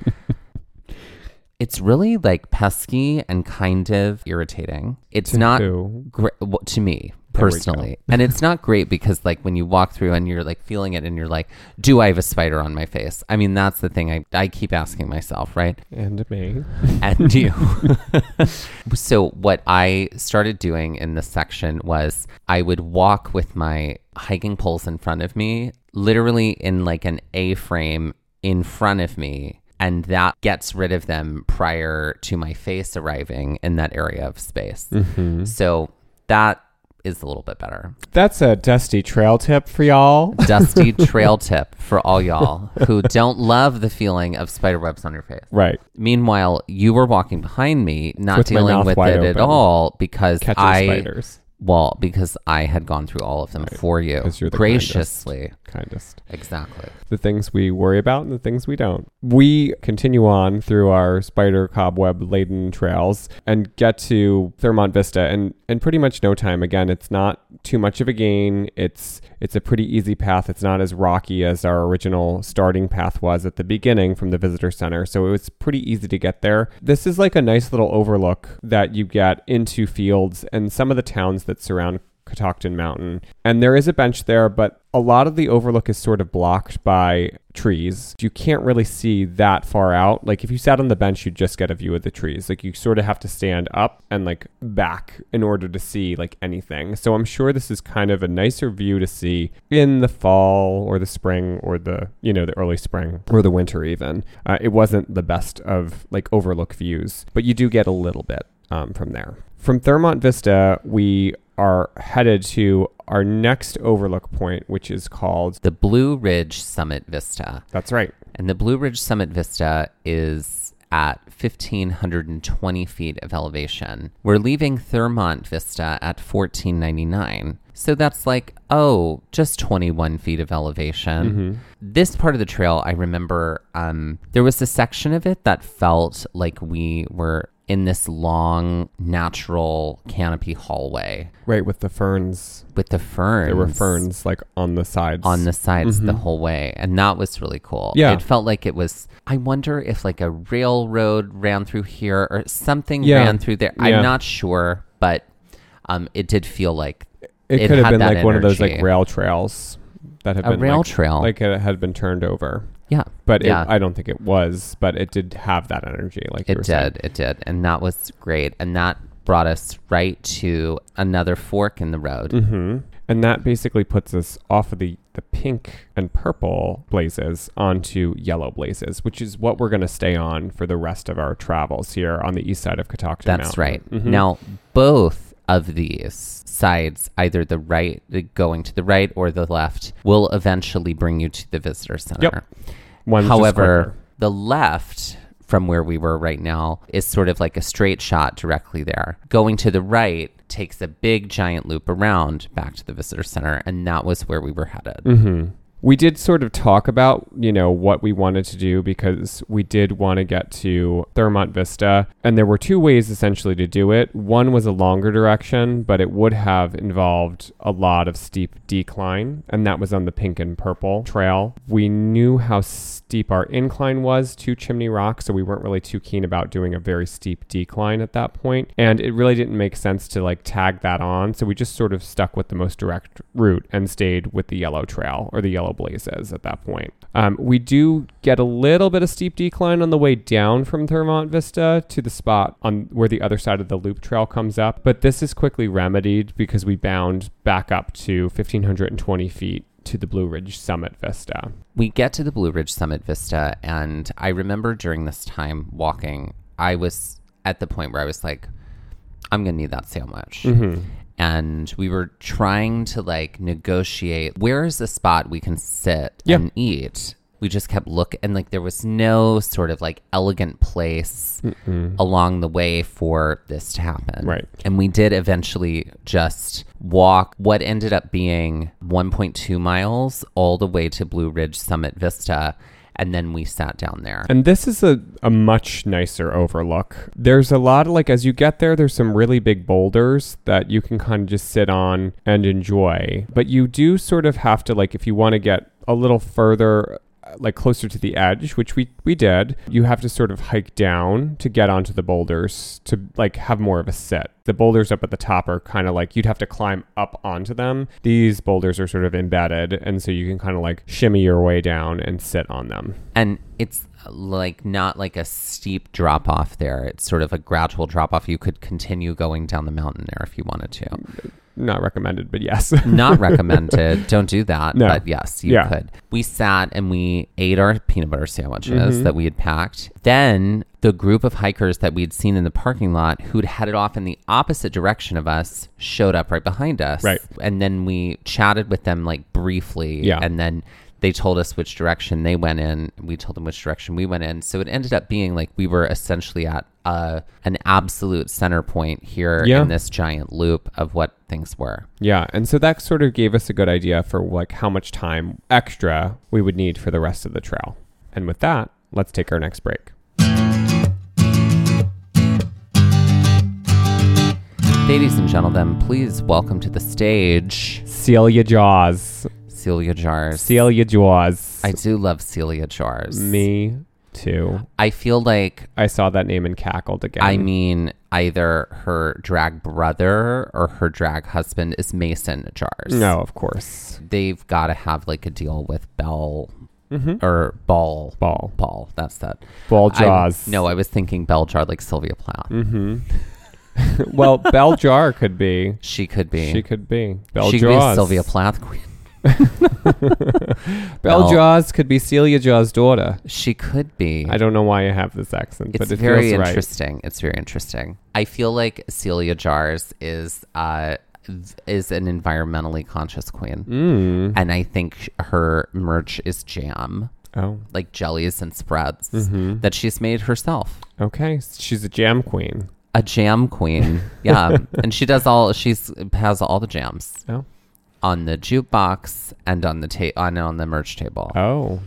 [SPEAKER 1] it's really like pesky and kind of irritating. It's
[SPEAKER 2] To
[SPEAKER 1] not great to me
[SPEAKER 2] There we go.
[SPEAKER 1] Personally. and it's not great because like when you walk through and you're like feeling it and you're like, do I have a spider on my face? I mean, that's the thing I, I keep asking myself, right?
[SPEAKER 2] And me.
[SPEAKER 1] and you. so what I started doing in this section was I would walk with my hiking poles in front of me, literally in like an A frame in front of me. And that gets rid of them prior to my face arriving in that area of space. Mm-hmm. So that is a little bit better.
[SPEAKER 2] That's a dusty trail tip for y'all.
[SPEAKER 1] Dusty trail tip for all y'all who don't love the feeling of spider webs on your face.
[SPEAKER 2] Right.
[SPEAKER 1] Meanwhile, you were walking behind me, not
[SPEAKER 2] With
[SPEAKER 1] dealing with it at all because
[SPEAKER 2] Catching
[SPEAKER 1] I
[SPEAKER 2] spiders.
[SPEAKER 1] Well, because I had gone through all of them for you
[SPEAKER 2] you're the
[SPEAKER 1] graciously.
[SPEAKER 2] Kindest.
[SPEAKER 1] Exactly.
[SPEAKER 2] the things we worry about and the things we don't. We continue on through our spider cobweb laden trails and get to Thurmont Vista and in pretty much no time. Again, it's not too much of a gain. It's it's a pretty easy path. It's not as rocky as our original starting path was at the beginning from the visitor center. So it was pretty easy to get there. This is like a nice little overlook that you get into fields and some of the towns that surround Catoctin Mountain. And there is a bench there, but a lot of the overlook is sort of blocked by trees. You can't really see that far out. Like if you sat on the bench, you'd just get a view of the trees. Like you sort of have to stand up and like back in order to see like anything. So I'm sure this is kind of a nicer view to see in the fall or the spring or the, you know, the early spring or the winter even. Uh, it wasn't the best of like overlook views, but you do get a little bit um, from there. From Thurmont Vista, we are headed to our next overlook point, which is called.
[SPEAKER 1] The Blue Ridge Summit Vista.
[SPEAKER 2] That's right.
[SPEAKER 1] And the Blue Ridge Summit Vista is at 1,520 feet of elevation. We're leaving Thurmont Vista at 1,499. So that's like, oh, just 21 feet of elevation. This part of the trail, I remember um, there was a section of it that felt like we were in this long, natural canopy hallway
[SPEAKER 2] Right, with the ferns.
[SPEAKER 1] with the ferns.
[SPEAKER 2] There were ferns like on the sides.
[SPEAKER 1] on the sides the whole way and that was really cool
[SPEAKER 2] Mm-hmm. Yeah.
[SPEAKER 1] it felt like it was i wonder if like a railroad ran through here or something
[SPEAKER 2] Yeah.
[SPEAKER 1] ran through there
[SPEAKER 2] Yeah.
[SPEAKER 1] i'm not sure but um it did feel like
[SPEAKER 2] It,
[SPEAKER 1] it
[SPEAKER 2] could have been like one of those like rail trails that have
[SPEAKER 1] A
[SPEAKER 2] been
[SPEAKER 1] rail
[SPEAKER 2] like,
[SPEAKER 1] trail.
[SPEAKER 2] like it had been turned over.
[SPEAKER 1] Yeah
[SPEAKER 2] But
[SPEAKER 1] yeah
[SPEAKER 2] it, I don't think it was. But it did have that energy. Like you
[SPEAKER 1] it
[SPEAKER 2] were saying.
[SPEAKER 1] did it did and that was great and that brought us right to another fork in the road.
[SPEAKER 2] hmm And that basically puts us off of the, the pink and purple blazes onto yellow blazes, which is what we're going to stay on for the rest of our travels here on the east side of Catoctin
[SPEAKER 1] That's
[SPEAKER 2] Mountain.
[SPEAKER 1] right.
[SPEAKER 2] Mhm.
[SPEAKER 1] Now, both of these sides, either the right, going to the right or the left, will eventually bring you to the visitor center.
[SPEAKER 2] Yep. One's
[SPEAKER 1] However, the left from where we were right now is sort of like a straight shot directly there. Going to the right takes a big giant loop around back to the visitor center, and that was where we were headed.
[SPEAKER 2] hmm We did sort of talk about, you know, what we wanted to do because we did want to get to Thurmont Vista. And there were two ways essentially to do it. One was a longer direction, but it would have involved a lot of steep decline. And that was on the pink and purple trail. We knew how steep our incline was to Chimney Rock, so we weren't really too keen about doing a very steep decline at that point. And it really didn't make sense to like tag that on. So we just sort of stuck with the most direct route and stayed with the yellow trail or the yellow blazes at that point. Um, we do get a little bit of steep decline on the way down from Thurmont Vista to the spot on where the other side of the loop trail comes up, but this is quickly remedied because we bound back up to 1520 feet to the Blue Ridge Summit Vista.
[SPEAKER 1] we get to the Blue Ridge Summit Vista, and I remember during this time walking, I was at the point where I was like, I'm gonna need that sandwich.
[SPEAKER 2] Mm-hmm.
[SPEAKER 1] And we were trying to like negotiate where is the spot we can sit
[SPEAKER 2] Yeah.
[SPEAKER 1] and eat. We just kept looking, and like there was no sort of like elegant place along the way for this to happen.
[SPEAKER 2] Right.
[SPEAKER 1] And we did eventually just walk what ended up being 1.2 miles all the way to Blue Ridge Summit Vista. And then we sat down there.
[SPEAKER 2] And this is a, a much nicer overlook. There's a lot of like, as you get there, there's some really big boulders that you can kind of just sit on and enjoy. But you do sort of have to, like, if you want to get a little further, like closer to the edge, which we, we did, you have to sort of hike down to get onto the boulders to like have more of a sit. The boulders up at the top are kind of like you'd have to climb up onto them. These boulders are sort of embedded, and so you can kind of like shimmy your way down and sit on them.
[SPEAKER 1] and it's like not like a steep drop off there. It's sort of a gradual drop off. You could continue going down the mountain there if you wanted to.
[SPEAKER 2] Not recommended, but yes.
[SPEAKER 1] Not recommended. Don't do that.
[SPEAKER 2] No.
[SPEAKER 1] But yes, you
[SPEAKER 2] Yeah.
[SPEAKER 1] could. We sat and we ate our peanut butter sandwiches
[SPEAKER 2] Mm-hmm.
[SPEAKER 1] that we had packed. Then the group of hikers that we'd seen in the parking lot who'd headed off in the opposite direction of us showed up right behind us.
[SPEAKER 2] Right.
[SPEAKER 1] And then we chatted with them like briefly.
[SPEAKER 2] Yeah.
[SPEAKER 1] And then they told us which direction they went in. We told them which direction we went in. So it ended up being like we were essentially at uh, an absolute center point here
[SPEAKER 2] Yeah.
[SPEAKER 1] in this giant loop of what things were.
[SPEAKER 2] Yeah, and so that sort of gave us a good idea for like how much time extra we would need for the rest of the trail. And with that, let's take our next break.
[SPEAKER 1] Ladies and gentlemen, please welcome to the stage
[SPEAKER 2] Celia jaws.
[SPEAKER 1] Celia Jars.
[SPEAKER 2] Celia jaws.
[SPEAKER 1] I do love Celia Jars.
[SPEAKER 2] Me too.
[SPEAKER 1] I feel like,
[SPEAKER 2] I saw that name and cackled again.
[SPEAKER 1] I mean, either her drag brother or her drag husband is Mason Jars.
[SPEAKER 2] no, of course.
[SPEAKER 1] They've got to have like a deal with Bell
[SPEAKER 2] Mm-hmm.
[SPEAKER 1] or Ball.
[SPEAKER 2] Ball.
[SPEAKER 1] Ball. That's that.
[SPEAKER 2] Ball
[SPEAKER 1] I-
[SPEAKER 2] jaws.
[SPEAKER 1] no, I was thinking Bell Jar like Sylvia Plath.
[SPEAKER 2] Mm-hmm. well, Bell Jar could be.
[SPEAKER 1] She could be.
[SPEAKER 2] She could be. Bell Jar.
[SPEAKER 1] she could
[SPEAKER 2] Jaws.
[SPEAKER 1] be Sylvia Plath queen.
[SPEAKER 2] Bell
[SPEAKER 1] Bell-
[SPEAKER 2] Jaws could be Celia Jaws' daughter.
[SPEAKER 1] She could be.
[SPEAKER 2] I don't know why I have this accent,
[SPEAKER 1] It's
[SPEAKER 2] but it
[SPEAKER 1] very
[SPEAKER 2] feels right.
[SPEAKER 1] interesting. It's very interesting. I feel like Celia Jars is uh th- is an environmentally conscious queen,
[SPEAKER 2] Mm.
[SPEAKER 1] and I think sh- her merch is jam,
[SPEAKER 2] Oh,
[SPEAKER 1] like jellies and spreads
[SPEAKER 2] Mm-hmm.
[SPEAKER 1] that she's made herself.
[SPEAKER 2] okay. She's a jam queen.
[SPEAKER 1] A jam queen, yeah, and she does all. She's has all the jams
[SPEAKER 2] Oh.
[SPEAKER 1] On the jukebox and on the ta- on on the merch table.
[SPEAKER 2] Oh.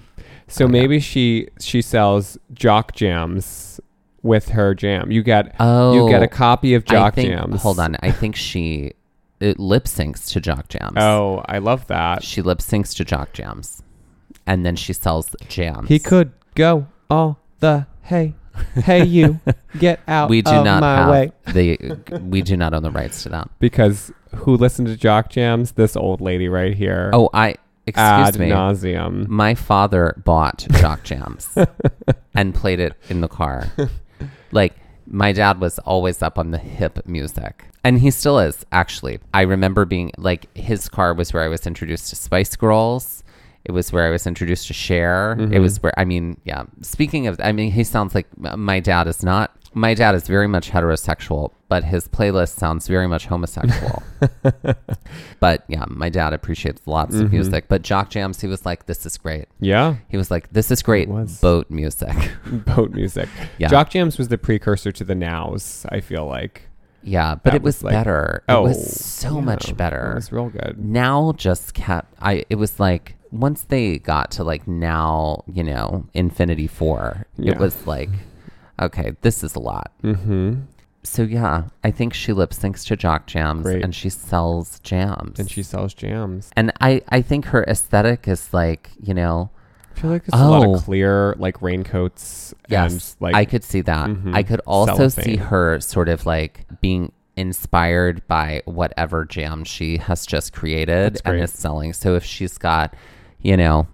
[SPEAKER 2] So
[SPEAKER 1] Oh,
[SPEAKER 2] maybe she she sells jock jams with her jam. You get
[SPEAKER 1] Oh,
[SPEAKER 2] you get a oh, copy of jock
[SPEAKER 1] think,
[SPEAKER 2] jams.
[SPEAKER 1] Hold on, I think she it lip syncs to jock jams.
[SPEAKER 2] Oh, I love that.
[SPEAKER 1] She lip syncs to jock jams. And then she sells jams.
[SPEAKER 2] He could go all the hey hey you get out
[SPEAKER 1] We do
[SPEAKER 2] of
[SPEAKER 1] not
[SPEAKER 2] my
[SPEAKER 1] have
[SPEAKER 2] way
[SPEAKER 1] the we do not own the rights to that.
[SPEAKER 2] because who listened to jock jams? This old lady right here.
[SPEAKER 1] Oh, I excuse
[SPEAKER 2] ad
[SPEAKER 1] me.
[SPEAKER 2] nauseum.
[SPEAKER 1] My father bought jock jams and played it in the car. Like My dad was always up on the hip music. And he still is, actually. I remember being like, his car was where I was introduced to Spice Girls. It was where I was introduced to Cher. It mm-hmm. was where, I mean, yeah. Speaking of, I mean, he sounds like my dad is not. My dad is very much heterosexual, but his playlist sounds very much homosexual. but yeah, my dad appreciates lots of mm-hmm. music. But Jock Jams, he was like, this is great.
[SPEAKER 2] Yeah.
[SPEAKER 1] He was like, this is great boat music.
[SPEAKER 2] Boat music.
[SPEAKER 1] Yeah.
[SPEAKER 2] Jock Jams was the precursor to the Nows, I feel like.
[SPEAKER 1] yeah, but
[SPEAKER 2] That
[SPEAKER 1] it was,
[SPEAKER 2] was like-
[SPEAKER 1] better. it
[SPEAKER 2] Oh,
[SPEAKER 1] was so
[SPEAKER 2] yeah,
[SPEAKER 1] much better.
[SPEAKER 2] It was real good.
[SPEAKER 1] now just kept I it was like once they got to like now, you know, Infinity 4,
[SPEAKER 2] Yeah.
[SPEAKER 1] it was like okay, this is a lot.
[SPEAKER 2] Mm-hmm.
[SPEAKER 1] So yeah, I think she lip syncs to Jock Jams
[SPEAKER 2] Great.
[SPEAKER 1] and she sells jams.
[SPEAKER 2] And she sells jams.
[SPEAKER 1] and I I think her aesthetic is like, you know,
[SPEAKER 2] I feel like there's a lot
[SPEAKER 1] Oh.
[SPEAKER 2] of clear, like raincoats
[SPEAKER 1] yes,
[SPEAKER 2] and like
[SPEAKER 1] I could see that.
[SPEAKER 2] Mhm.
[SPEAKER 1] I could also see her sort of like being inspired by whatever jam she has just created and is selling. So if she's got, you know,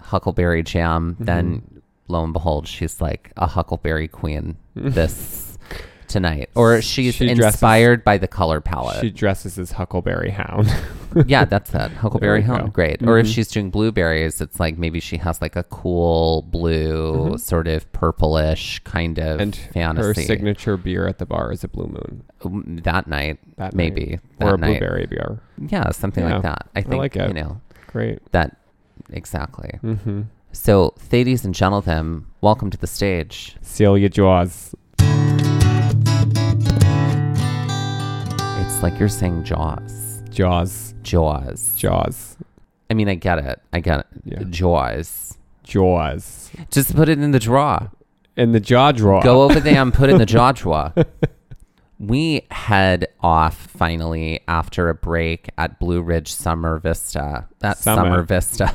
[SPEAKER 1] Huckleberry jam,
[SPEAKER 2] Mm-hmm.
[SPEAKER 1] then lo and behold, she's like a Huckleberry queen this tonight. Or she's
[SPEAKER 2] She dresses-
[SPEAKER 1] inspired by the color palette.
[SPEAKER 2] she dresses as Huckleberry Hound.
[SPEAKER 1] yeah, that's it. Huckleberry Hound.
[SPEAKER 2] go.
[SPEAKER 1] Great. Or if
[SPEAKER 2] Mhm.
[SPEAKER 1] she's doing blueberries, it's like maybe she has like a cool blue, sort of purplish kind of
[SPEAKER 2] Mm-hmm. and
[SPEAKER 1] fantasy.
[SPEAKER 2] her signature beer at the bar is a Blue Moon.
[SPEAKER 1] Um, that night,
[SPEAKER 2] That
[SPEAKER 1] maybe
[SPEAKER 2] night.
[SPEAKER 1] that
[SPEAKER 2] or a
[SPEAKER 1] night.
[SPEAKER 2] blueberry beer.
[SPEAKER 1] Yeah, something
[SPEAKER 2] Yeah,
[SPEAKER 1] like that. I think
[SPEAKER 2] like it.
[SPEAKER 1] you know
[SPEAKER 2] Great.
[SPEAKER 1] that exactly.
[SPEAKER 2] Mm-hmm.
[SPEAKER 1] So, ladies and gentlemen, welcome to the stage.
[SPEAKER 2] Celia Jaws.
[SPEAKER 1] It's like you're saying Jaws,
[SPEAKER 2] Jaws.
[SPEAKER 1] Jaws.
[SPEAKER 2] Jaws.
[SPEAKER 1] I mean, I get it. I get it.
[SPEAKER 2] Yeah.
[SPEAKER 1] Jaws.
[SPEAKER 2] Jaws.
[SPEAKER 1] Just put it in the drawer.
[SPEAKER 2] In the jaw drawer.
[SPEAKER 1] Go over there and put it in the jaw drawer. We head off finally after a break at Blue Ridge Summer Vista. That. Summer Vista.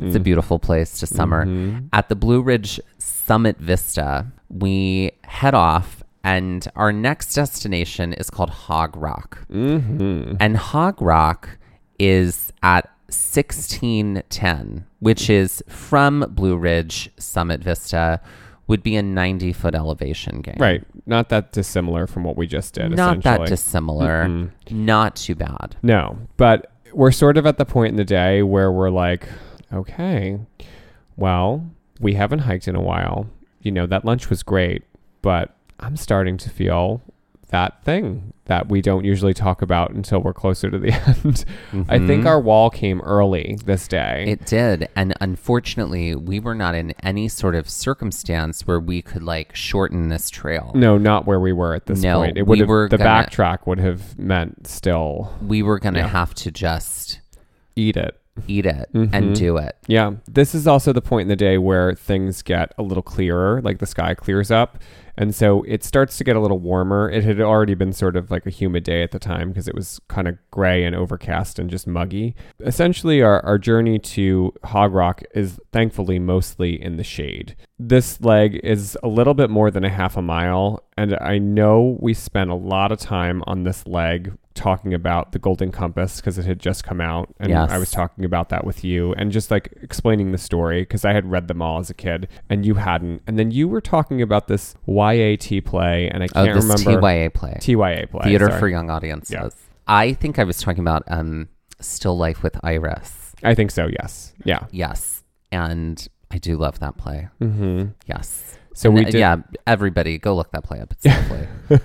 [SPEAKER 1] It's a beautiful place to summer.
[SPEAKER 2] Mhm.
[SPEAKER 1] At the Blue Ridge Summit Vista, we head off, and our next destination is called Hog Rock.
[SPEAKER 2] Mm-hmm.
[SPEAKER 1] And Hog Rock is at 1610, which is from Blue Ridge Summit Vista, would be a 90 foot elevation gain.
[SPEAKER 2] Right. Not that dissimilar from what we just did.
[SPEAKER 1] Not that dissimilar.
[SPEAKER 2] Mm-mm.
[SPEAKER 1] Not too bad.
[SPEAKER 2] No, but we're sort of at the point in the day where we're like, okay, well, we haven't hiked in a while. You know, that lunch was great, but I'm starting to feel that thing that we don't usually talk about until we're closer to the end. I think
[SPEAKER 1] Mhm.
[SPEAKER 2] our wall came early this day.
[SPEAKER 1] It did. And unfortunately, we were not in any sort of circumstance where we could like shorten this trail.
[SPEAKER 2] no, not where we were at this
[SPEAKER 1] No,
[SPEAKER 2] point. It
[SPEAKER 1] we
[SPEAKER 2] have
[SPEAKER 1] were
[SPEAKER 2] the
[SPEAKER 1] gonna-
[SPEAKER 2] backtrack would have meant still
[SPEAKER 1] We were going to
[SPEAKER 2] Yeah.
[SPEAKER 1] have to just
[SPEAKER 2] eat it.
[SPEAKER 1] Eat it
[SPEAKER 2] Mhm.
[SPEAKER 1] and do it.
[SPEAKER 2] Yeah. This is also the point in the day where things get a little clearer, like the sky clears up. And so it starts to get a little warmer. It had already been sort of like a humid day at the time because it was kind of gray and overcast and just muggy. Essentially, our, our journey to Hog Rock is thankfully mostly in the shade. This leg is a little bit more than a half a mile. And I know we spent a lot of time on this leg talking about the Golden Compass because it had just come out. And
[SPEAKER 1] Yes.
[SPEAKER 2] I was talking about that with you and just like explaining the story because I had read them all as a kid and you hadn't. And then you were talking about this YAT play and I
[SPEAKER 1] Oh,
[SPEAKER 2] can't
[SPEAKER 1] this
[SPEAKER 2] remember.
[SPEAKER 1] TYA play.
[SPEAKER 2] TYA play.
[SPEAKER 1] Theater
[SPEAKER 2] sorry.
[SPEAKER 1] for Young Audiences.
[SPEAKER 2] Yeah.
[SPEAKER 1] I think I was talking about um, Still Life with Iris.
[SPEAKER 2] I think so, yes. Yeah.
[SPEAKER 1] Yes. And I do love that play.
[SPEAKER 2] hmm
[SPEAKER 1] Yes.
[SPEAKER 2] So
[SPEAKER 1] And,
[SPEAKER 2] we did.
[SPEAKER 1] Yeah, everybody go look that play up. It's lovely.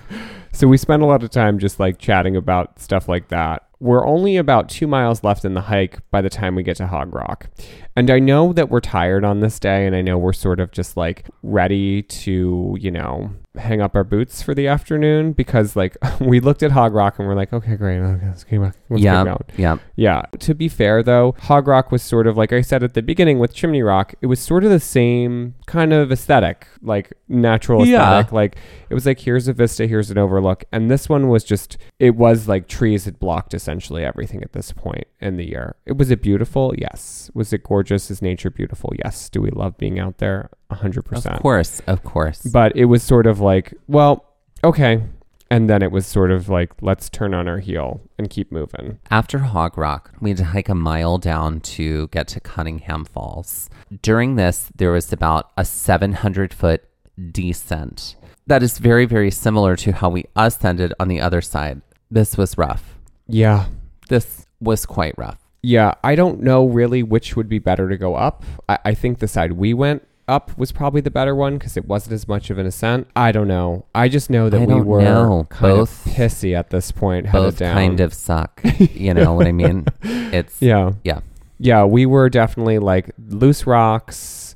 [SPEAKER 2] So we spent a lot of time just like chatting about stuff like that. We're only about two miles left in the hike by the time we get to Hog Rock. And I know that we're tired on this day, and I know we're sort of just like ready to, you know, hang up our boots for the afternoon because like we looked at Hog Rock and we're like, okay, great, okay, let's keep, let's
[SPEAKER 1] yeah. Yeah.
[SPEAKER 2] Yeah. To be fair, though, Hog Rock was sort of like I said at the beginning with Chimney Rock, it was sort of the same kind of aesthetic, like natural
[SPEAKER 1] Yeah.
[SPEAKER 2] aesthetic. Like it was like, here's a vista, here's an overlook. And this one was just, it was like trees had blocked essentially everything at this point in the year. It was it beautiful? Yes. Was it gorgeous? Is nature beautiful? Yes. Do we love being out there? 100%.
[SPEAKER 1] Of course. Of course.
[SPEAKER 2] But it was sort of like, well, okay. And then it was sort of like, let's turn on our heel and keep moving.
[SPEAKER 1] After Hog Rock, we had to hike a mile down to get to Cunningham Falls. During this, there was about a 700 foot descent. that is very, very similar to how we ascended on the other side. This was rough.
[SPEAKER 2] Yeah.
[SPEAKER 1] This was quite rough.
[SPEAKER 2] Yeah. I don't know really which would be better to go up. I, I think the side we went up was probably the better one because it wasn't as much of an ascent. I don't know. I just know that
[SPEAKER 1] I
[SPEAKER 2] we were
[SPEAKER 1] know.
[SPEAKER 2] kind
[SPEAKER 1] Both-
[SPEAKER 2] of pissy at this point,
[SPEAKER 1] Both
[SPEAKER 2] down.
[SPEAKER 1] kind of suck. You know what I mean? It's
[SPEAKER 2] Yeah.
[SPEAKER 1] yeah.
[SPEAKER 2] Yeah, we were definitely like loose rocks.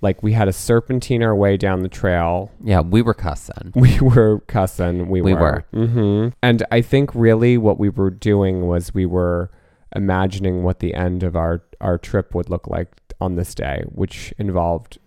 [SPEAKER 2] Like we had a serpentine our way down the trail.
[SPEAKER 1] Yeah, we were cussing.
[SPEAKER 2] We were cussing. We,
[SPEAKER 1] We
[SPEAKER 2] were. hmm And I think really what we were doing was we were imagining what the end of our, our trip would look like on this day, which involved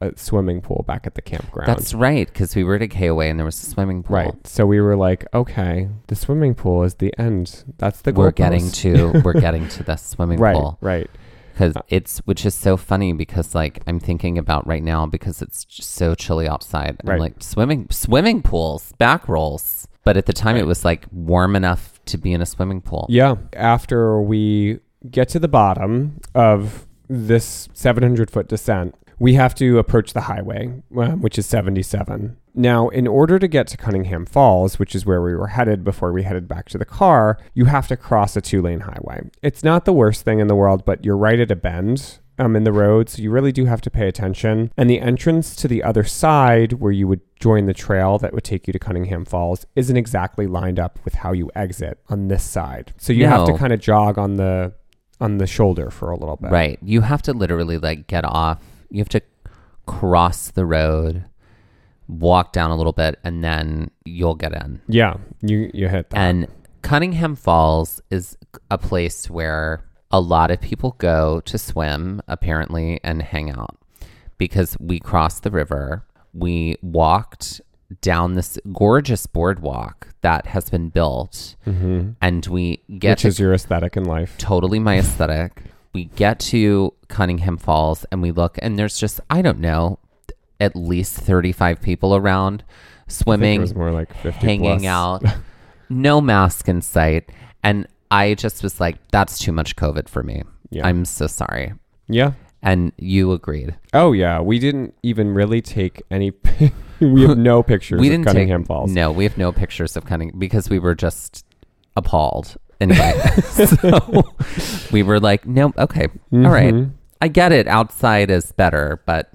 [SPEAKER 2] a swimming pool back at the campground.
[SPEAKER 1] That's right, because we were at a KOA and there was a swimming pool.
[SPEAKER 2] right. So we were like, okay, the swimming pool is the end. That's the
[SPEAKER 1] We're getting to we're getting to the swimming
[SPEAKER 2] right,
[SPEAKER 1] pool.
[SPEAKER 2] right. Right.
[SPEAKER 1] because uh, it's which is so funny because like I'm thinking about right now because it's just so chilly outside. I'm
[SPEAKER 2] Right.
[SPEAKER 1] like swimming swimming pools, back rolls. But at the time it was like warm enough to be in a swimming pool.
[SPEAKER 2] Yeah. After we get to the bottom of this 700 foot descent, we have to approach the highway, um, which is 77. Now, in order to get to Cunningham Falls, which is where we were headed before we headed back to the car, you have to cross a two lane highway. It's not the worst thing in the world, but you're right at a bend. Um, in the road, so you really do have to pay attention. And the entrance to the other side, where you would join the trail that would take you to Cunningham Falls, isn't exactly lined up with how you exit on this side. So you have to kind of jog on the on the shoulder for a little bit.
[SPEAKER 1] Right. You have to literally like get off. You have to cross the road, walk down a little bit, and then you'll get in.
[SPEAKER 2] Yeah, you you hit that.
[SPEAKER 1] And Cunningham Falls is a place where a lot of people go to swim, apparently, and hang out because we crossed the river. We walked down this gorgeous boardwalk that has been built, and we get
[SPEAKER 2] Mm-hmm. which is your aesthetic in life.
[SPEAKER 1] totally my aesthetic. We get to Cunningham Falls and we look, and there's just, I don't know, at least 35 people around
[SPEAKER 2] it
[SPEAKER 1] swimming,
[SPEAKER 2] was more like 50
[SPEAKER 1] hanging
[SPEAKER 2] plus.
[SPEAKER 1] out, no mask in sight. And I just was like, that's too much COVID for me.
[SPEAKER 2] Yeah.
[SPEAKER 1] I'm so sorry.
[SPEAKER 2] Yeah.
[SPEAKER 1] And you agreed.
[SPEAKER 2] Oh yeah, we didn't even really take any. we have no pictures
[SPEAKER 1] we
[SPEAKER 2] of
[SPEAKER 1] didn't
[SPEAKER 2] Cunningham
[SPEAKER 1] take,
[SPEAKER 2] Falls.
[SPEAKER 1] No, we have no pictures of Cunningham because we were just appalled. Anyway, so we were like, no, okay, all right.
[SPEAKER 2] Mhm.
[SPEAKER 1] I get it. Outside is better, but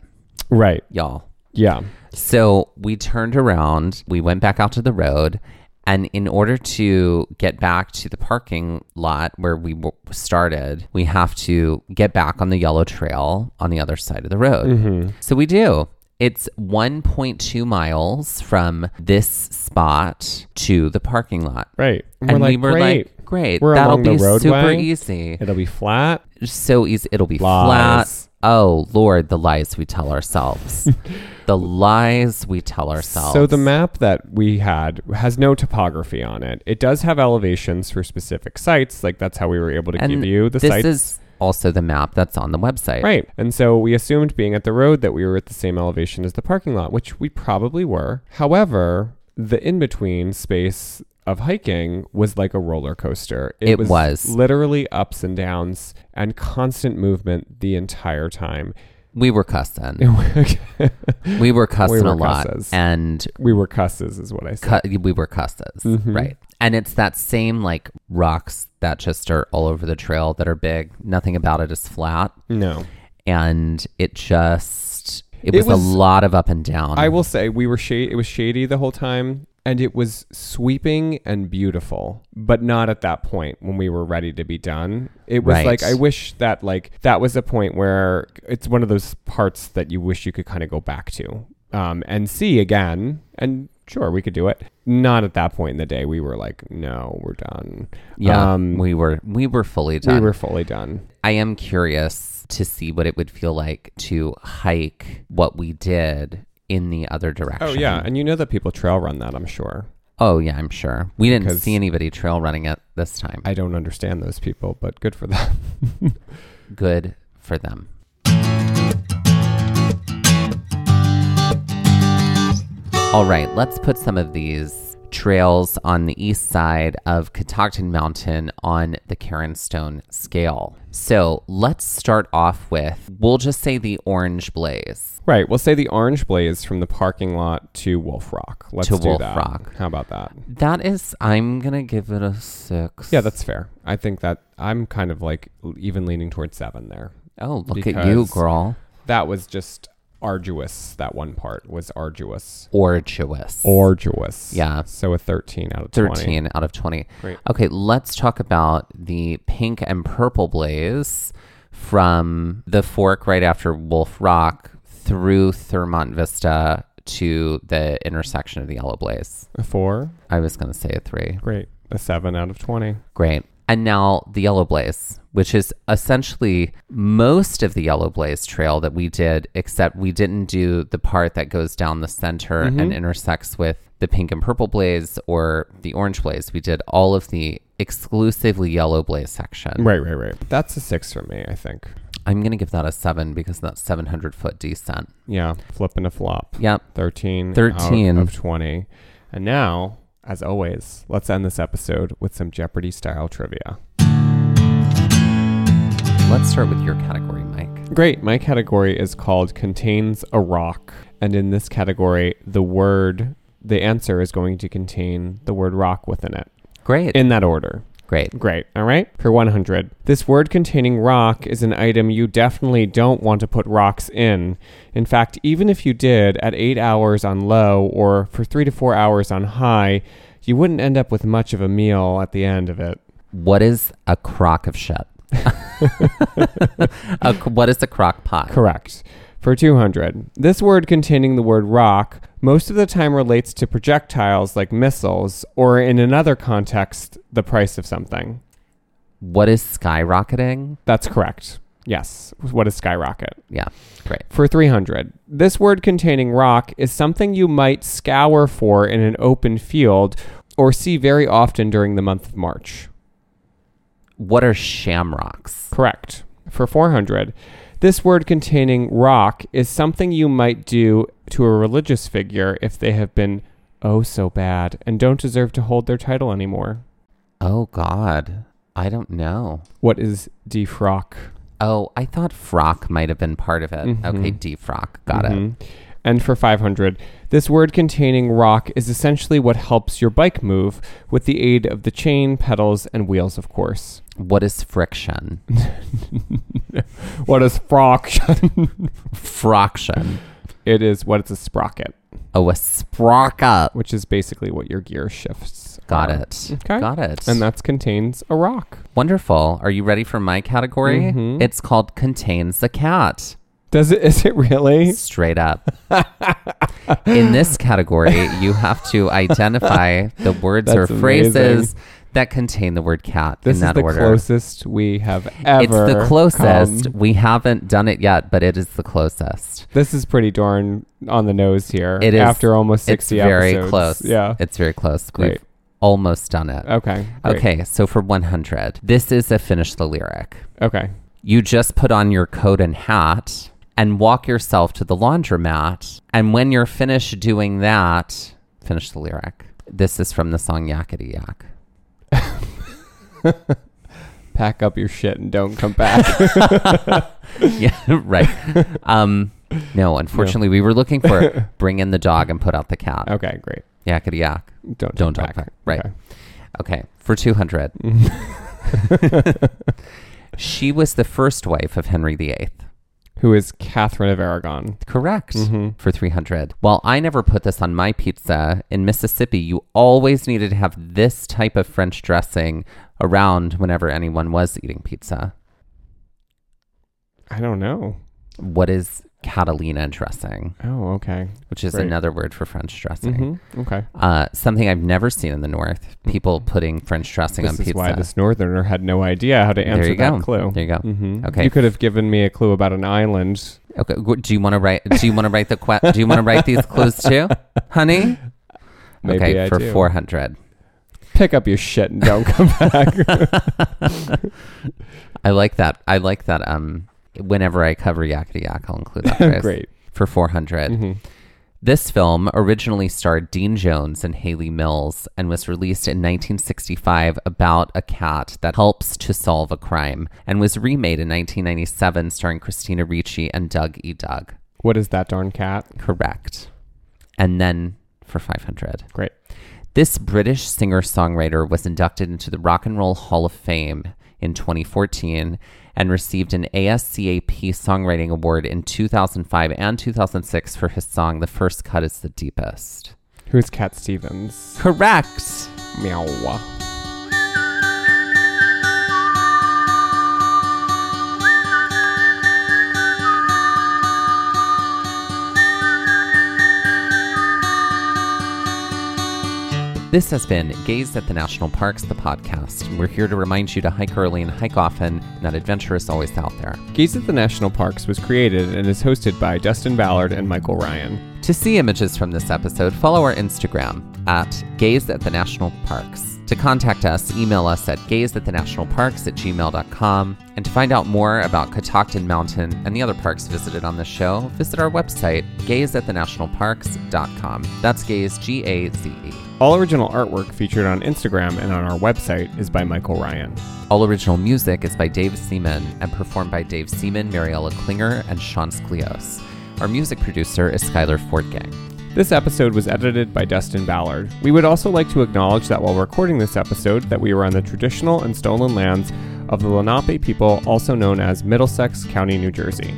[SPEAKER 2] Right.
[SPEAKER 1] y'all.
[SPEAKER 2] Yeah.
[SPEAKER 1] So we turned around, we went back out to the road, and in order to get back to the parking lot where we w- started, we have to get back on the yellow trail on the other side of the road.
[SPEAKER 2] Mm-hmm.
[SPEAKER 1] So we do. It's 1.2 miles from this spot to the parking lot.
[SPEAKER 2] Right. And,
[SPEAKER 1] we were like, great,
[SPEAKER 2] We're
[SPEAKER 1] that'll be super easy.
[SPEAKER 2] It'll be flat.
[SPEAKER 1] So easy. It'll be
[SPEAKER 2] Lies.
[SPEAKER 1] flat. Oh, Lord, the lies we tell ourselves. the lies we tell ourselves.
[SPEAKER 2] So the map that we had has no topography on it. It does have elevations for specific sites. Like that's how we were able to
[SPEAKER 1] and
[SPEAKER 2] give you the sites.
[SPEAKER 1] this
[SPEAKER 2] sites.
[SPEAKER 1] is also the map that's on the website.
[SPEAKER 2] Right. And so we assumed being at the road that we were at the same elevation as the parking lot, which we probably were. However, the in between space of hiking was like a roller coaster.
[SPEAKER 1] It was.
[SPEAKER 2] literally ups and downs and constant movement the entire time.
[SPEAKER 1] We were cussing. we were cussing
[SPEAKER 2] were
[SPEAKER 1] a lot.
[SPEAKER 2] cusses.
[SPEAKER 1] And
[SPEAKER 2] we were cusses, is what I said.
[SPEAKER 1] cu- we were cusses.
[SPEAKER 2] Mhm.
[SPEAKER 1] Right. And it's that same like rocks that just are all over the trail that are big. Nothing about it is flat.
[SPEAKER 2] No.
[SPEAKER 1] And it just, it
[SPEAKER 2] It
[SPEAKER 1] was,
[SPEAKER 2] was-
[SPEAKER 1] a lot of up and down.
[SPEAKER 2] I will say we were shade. It was shady the whole time, and it was sweeping and beautiful, but not at that point when we were ready to be done. It was
[SPEAKER 1] Right.
[SPEAKER 2] like I wish that like that was a point where it's one of those parts that you wish you could kind of go back to um, and see again. And sure, we could do it. Not at that point in the day. We were like, no, we're done.
[SPEAKER 1] Yeah,
[SPEAKER 2] Um,
[SPEAKER 1] we were we were fully done.
[SPEAKER 2] we were fully done.
[SPEAKER 1] I am curious to see what it would feel like to hike what we did in the other oh, direction.
[SPEAKER 2] Oh yeah, and you know that people trail run that. I'm sure.
[SPEAKER 1] Oh yeah, I'm sure. We didn't
[SPEAKER 2] Because-
[SPEAKER 1] see anybody trail running it this time.
[SPEAKER 2] I don't understand those people, but good for them.
[SPEAKER 1] Good for them. All right, let's put some of these trails on the east side of Catoctin Mountain on the Karen Stone scale. So let's start off with, we'll just say the Orange Blaze.
[SPEAKER 2] Right. We'll say the Orange Blaze from the parking lot to Wolf Rock. Let's
[SPEAKER 1] To
[SPEAKER 2] do
[SPEAKER 1] Wolf
[SPEAKER 2] that.
[SPEAKER 1] Rock.
[SPEAKER 2] How about that?
[SPEAKER 1] That is, I'm going to give it a six.
[SPEAKER 2] Yeah, that's fair. I think that I'm kind of like even leaning towards seven there.
[SPEAKER 1] Oh, look at you, girl.
[SPEAKER 2] That was just arduous. That one part was arduous.
[SPEAKER 1] Orduous.
[SPEAKER 2] Arduous.
[SPEAKER 1] Yeah.
[SPEAKER 2] So a 13 out of 20.
[SPEAKER 1] 13 out of 20.
[SPEAKER 2] Great.
[SPEAKER 1] Okay, let's talk about the pink and purple blaze from the fork right after Wolf Rock through Thurmont Vista to the intersection of the yellow blaze.
[SPEAKER 2] A four.
[SPEAKER 1] I was going to say a three.
[SPEAKER 2] Great. A seven out of 20.
[SPEAKER 1] Great. And now the Yellow Blaze, which is essentially most of the Yellow Blaze trail that we did, except we didn't do the part that goes down the center mm-hmm. and intersects with the pink and purple blaze or the orange blaze. We did all of the exclusively Yellow Blaze section.
[SPEAKER 2] Right, right, right. That's a six for me, I think.
[SPEAKER 1] I'm going to give that a seven because that's 700 foot descent.
[SPEAKER 2] Yeah. Flipping a flop.
[SPEAKER 1] Yep.
[SPEAKER 2] 13.
[SPEAKER 1] 13.
[SPEAKER 2] out of 20. And now, as always, let's end this episode with some Jeopardy style trivia.
[SPEAKER 1] Let's start with your category, Mike.
[SPEAKER 2] Great. My category is called Contains a Rock. And in this category, the word, the answer is going to contain the word rock within it.
[SPEAKER 1] Great.
[SPEAKER 2] In that order.
[SPEAKER 1] Great.
[SPEAKER 2] Great. All right. For 100. This word containing rock is an item you definitely don't want to put rocks in. In fact, even if you did at 8 hours on low or for 3 to 4 hours on high, you wouldn't end up with much of a meal at the end of it.
[SPEAKER 1] What is a crock of shit? a, what is a crock pot?
[SPEAKER 2] Correct. For 200. This word containing the word rock most of the time relates to projectiles like missiles or in another context, the price of something.
[SPEAKER 1] What is skyrocketing?
[SPEAKER 2] That's correct. Yes. What is skyrocket?
[SPEAKER 1] Yeah, great.
[SPEAKER 2] For 300. This word containing rock is something you might scour for in an open field or see very often during the month of March.
[SPEAKER 1] What are shamrocks?
[SPEAKER 2] Correct. For 400. This word containing rock is something you might do to a religious figure if they have been oh so bad and don't deserve to hold their title anymore.
[SPEAKER 1] Oh God, I don't know.
[SPEAKER 2] What is defrock?
[SPEAKER 1] Oh, I thought frock might have been part of it.
[SPEAKER 2] Mhm.
[SPEAKER 1] Okay, defrock. Got it.
[SPEAKER 2] Mhm. And for 500, this word containing rock is essentially what helps your bike move with the aid of the chain, pedals, and wheels, of course.
[SPEAKER 1] What is friction?
[SPEAKER 2] What is froction?
[SPEAKER 1] Fraction.
[SPEAKER 2] It is what it's a sprocket,
[SPEAKER 1] Oh, a sprocket.
[SPEAKER 2] which is basically what your gear shifts.
[SPEAKER 1] Got
[SPEAKER 2] are.
[SPEAKER 1] it.
[SPEAKER 2] Okay.
[SPEAKER 1] Got it.
[SPEAKER 2] And that contains a rock.
[SPEAKER 1] Wonderful. Are you ready for my category?
[SPEAKER 2] Mhm.
[SPEAKER 1] It's called contains a cat.
[SPEAKER 2] Does it? Is it really?
[SPEAKER 1] Straight up. In this category, you have to identify the words or phrases
[SPEAKER 2] amazing.
[SPEAKER 1] That contain the word cat in that order.
[SPEAKER 2] This
[SPEAKER 1] in
[SPEAKER 2] is the
[SPEAKER 1] order.
[SPEAKER 2] closest we have ever.
[SPEAKER 1] it's the closest.
[SPEAKER 2] come.
[SPEAKER 1] We haven't done it yet, but it is the closest.
[SPEAKER 2] This is pretty darn on the nose here.
[SPEAKER 1] It is.
[SPEAKER 2] after almost sixty It's
[SPEAKER 1] very
[SPEAKER 2] episodes.
[SPEAKER 1] close.
[SPEAKER 2] Yeah.
[SPEAKER 1] It's very close.
[SPEAKER 2] Great.
[SPEAKER 1] We've almost done it.
[SPEAKER 2] Okay. great.
[SPEAKER 1] Okay, so for 100, this is a finish the lyric.
[SPEAKER 2] Okay.
[SPEAKER 1] You just put on your coat and hat and walk yourself to the laundromat. And when you're finished doing that, finish the lyric. This is from the song Yakety Yak.
[SPEAKER 2] Pack up your shit and don't come back.
[SPEAKER 1] yeah, right. Um, no, unfortunately, we were looking for bring in the dog and put out the cat.
[SPEAKER 2] okay. Great.
[SPEAKER 1] Yakety Yak.
[SPEAKER 2] Don't
[SPEAKER 1] Don't
[SPEAKER 2] talk back.
[SPEAKER 1] back. Right.
[SPEAKER 2] Okay.
[SPEAKER 1] Okay, for 200. she was the first wife of Henry VIII.
[SPEAKER 2] Who is Catherine of Aragon?
[SPEAKER 1] Correct.
[SPEAKER 2] Mhm.
[SPEAKER 1] For 300. Well, I never put this on my pizza. In Mississippi, you always needed to have this type of French dressing around whenever anyone was eating pizza.
[SPEAKER 2] I don't know.
[SPEAKER 1] What is Catalina dressing,
[SPEAKER 2] Oh, okay.
[SPEAKER 1] which is
[SPEAKER 2] Great.
[SPEAKER 1] another word for French dressing?
[SPEAKER 2] hmm Okay.
[SPEAKER 1] Uh, something I've never seen in the North. People putting French dressing
[SPEAKER 2] This
[SPEAKER 1] on
[SPEAKER 2] is
[SPEAKER 1] pizza.
[SPEAKER 2] why this northerner had no idea how to answer that
[SPEAKER 1] go.
[SPEAKER 2] clue.
[SPEAKER 1] There you go.
[SPEAKER 2] hmm
[SPEAKER 1] Okay.
[SPEAKER 2] You could have given me a clue about an island.
[SPEAKER 1] Okay. Do you want to write? Do you want to write the que- Do you want to write these clues too, honey?
[SPEAKER 2] Maybe
[SPEAKER 1] okay,
[SPEAKER 2] I
[SPEAKER 1] for four hundred.
[SPEAKER 2] Pick up your shit and don't come back.
[SPEAKER 1] I like that. I like that. Um, whenever I cover yakety yak, I'll include that.
[SPEAKER 2] Great.
[SPEAKER 1] for four hundred.
[SPEAKER 2] Mhm.
[SPEAKER 1] This film originally starred Dean Jones and Hayley Mills and was released in 1965 about a cat that helps to solve a crime and was remade in 1997 starring Christina Ricci and Doug E. Doug.
[SPEAKER 2] What is that darn cat?
[SPEAKER 1] Correct. And then for 500.
[SPEAKER 2] Great.
[SPEAKER 1] This British singer songwriter was inducted into the Rock and Roll Hall of Fame in 2014 and received an ASCAP Songwriting Award in 2005 and 2006 for his song The First Cut is the Deepest.
[SPEAKER 2] Who's Cat Stevens?
[SPEAKER 1] Correct.
[SPEAKER 2] Meow.
[SPEAKER 1] This has been Gaze at the National Parks, the podcast. We're here to remind you to hike early and hike often, and that adventure is always out there.
[SPEAKER 2] Gaze at the National Parks was created and is hosted by Dustin Ballard and Michael Ryan.
[SPEAKER 1] To see images from this episode, follow our Instagram at Gaze at the National Parks. To contact us, email us at gazeatthenationalparks at gmail.com. And to find out more about Catoctin Mountain and the other parks visited on this show, visit our website, gazeatthenationalparks.com. That's gaze, G A Z E.
[SPEAKER 2] All original artwork featured on Instagram and on our website is by Michael Ryan.
[SPEAKER 1] All original music is by Dave Seaman and performed by Dave Seaman, Mariella Klinger, and Sean Sklios. Our music producer is Skylar Fortgang.
[SPEAKER 2] This episode was edited by Dustin Ballard. We would also like to acknowledge that while recording this episode that we were on the traditional and stolen lands of the Lenape people also known as Middlesex County, New Jersey.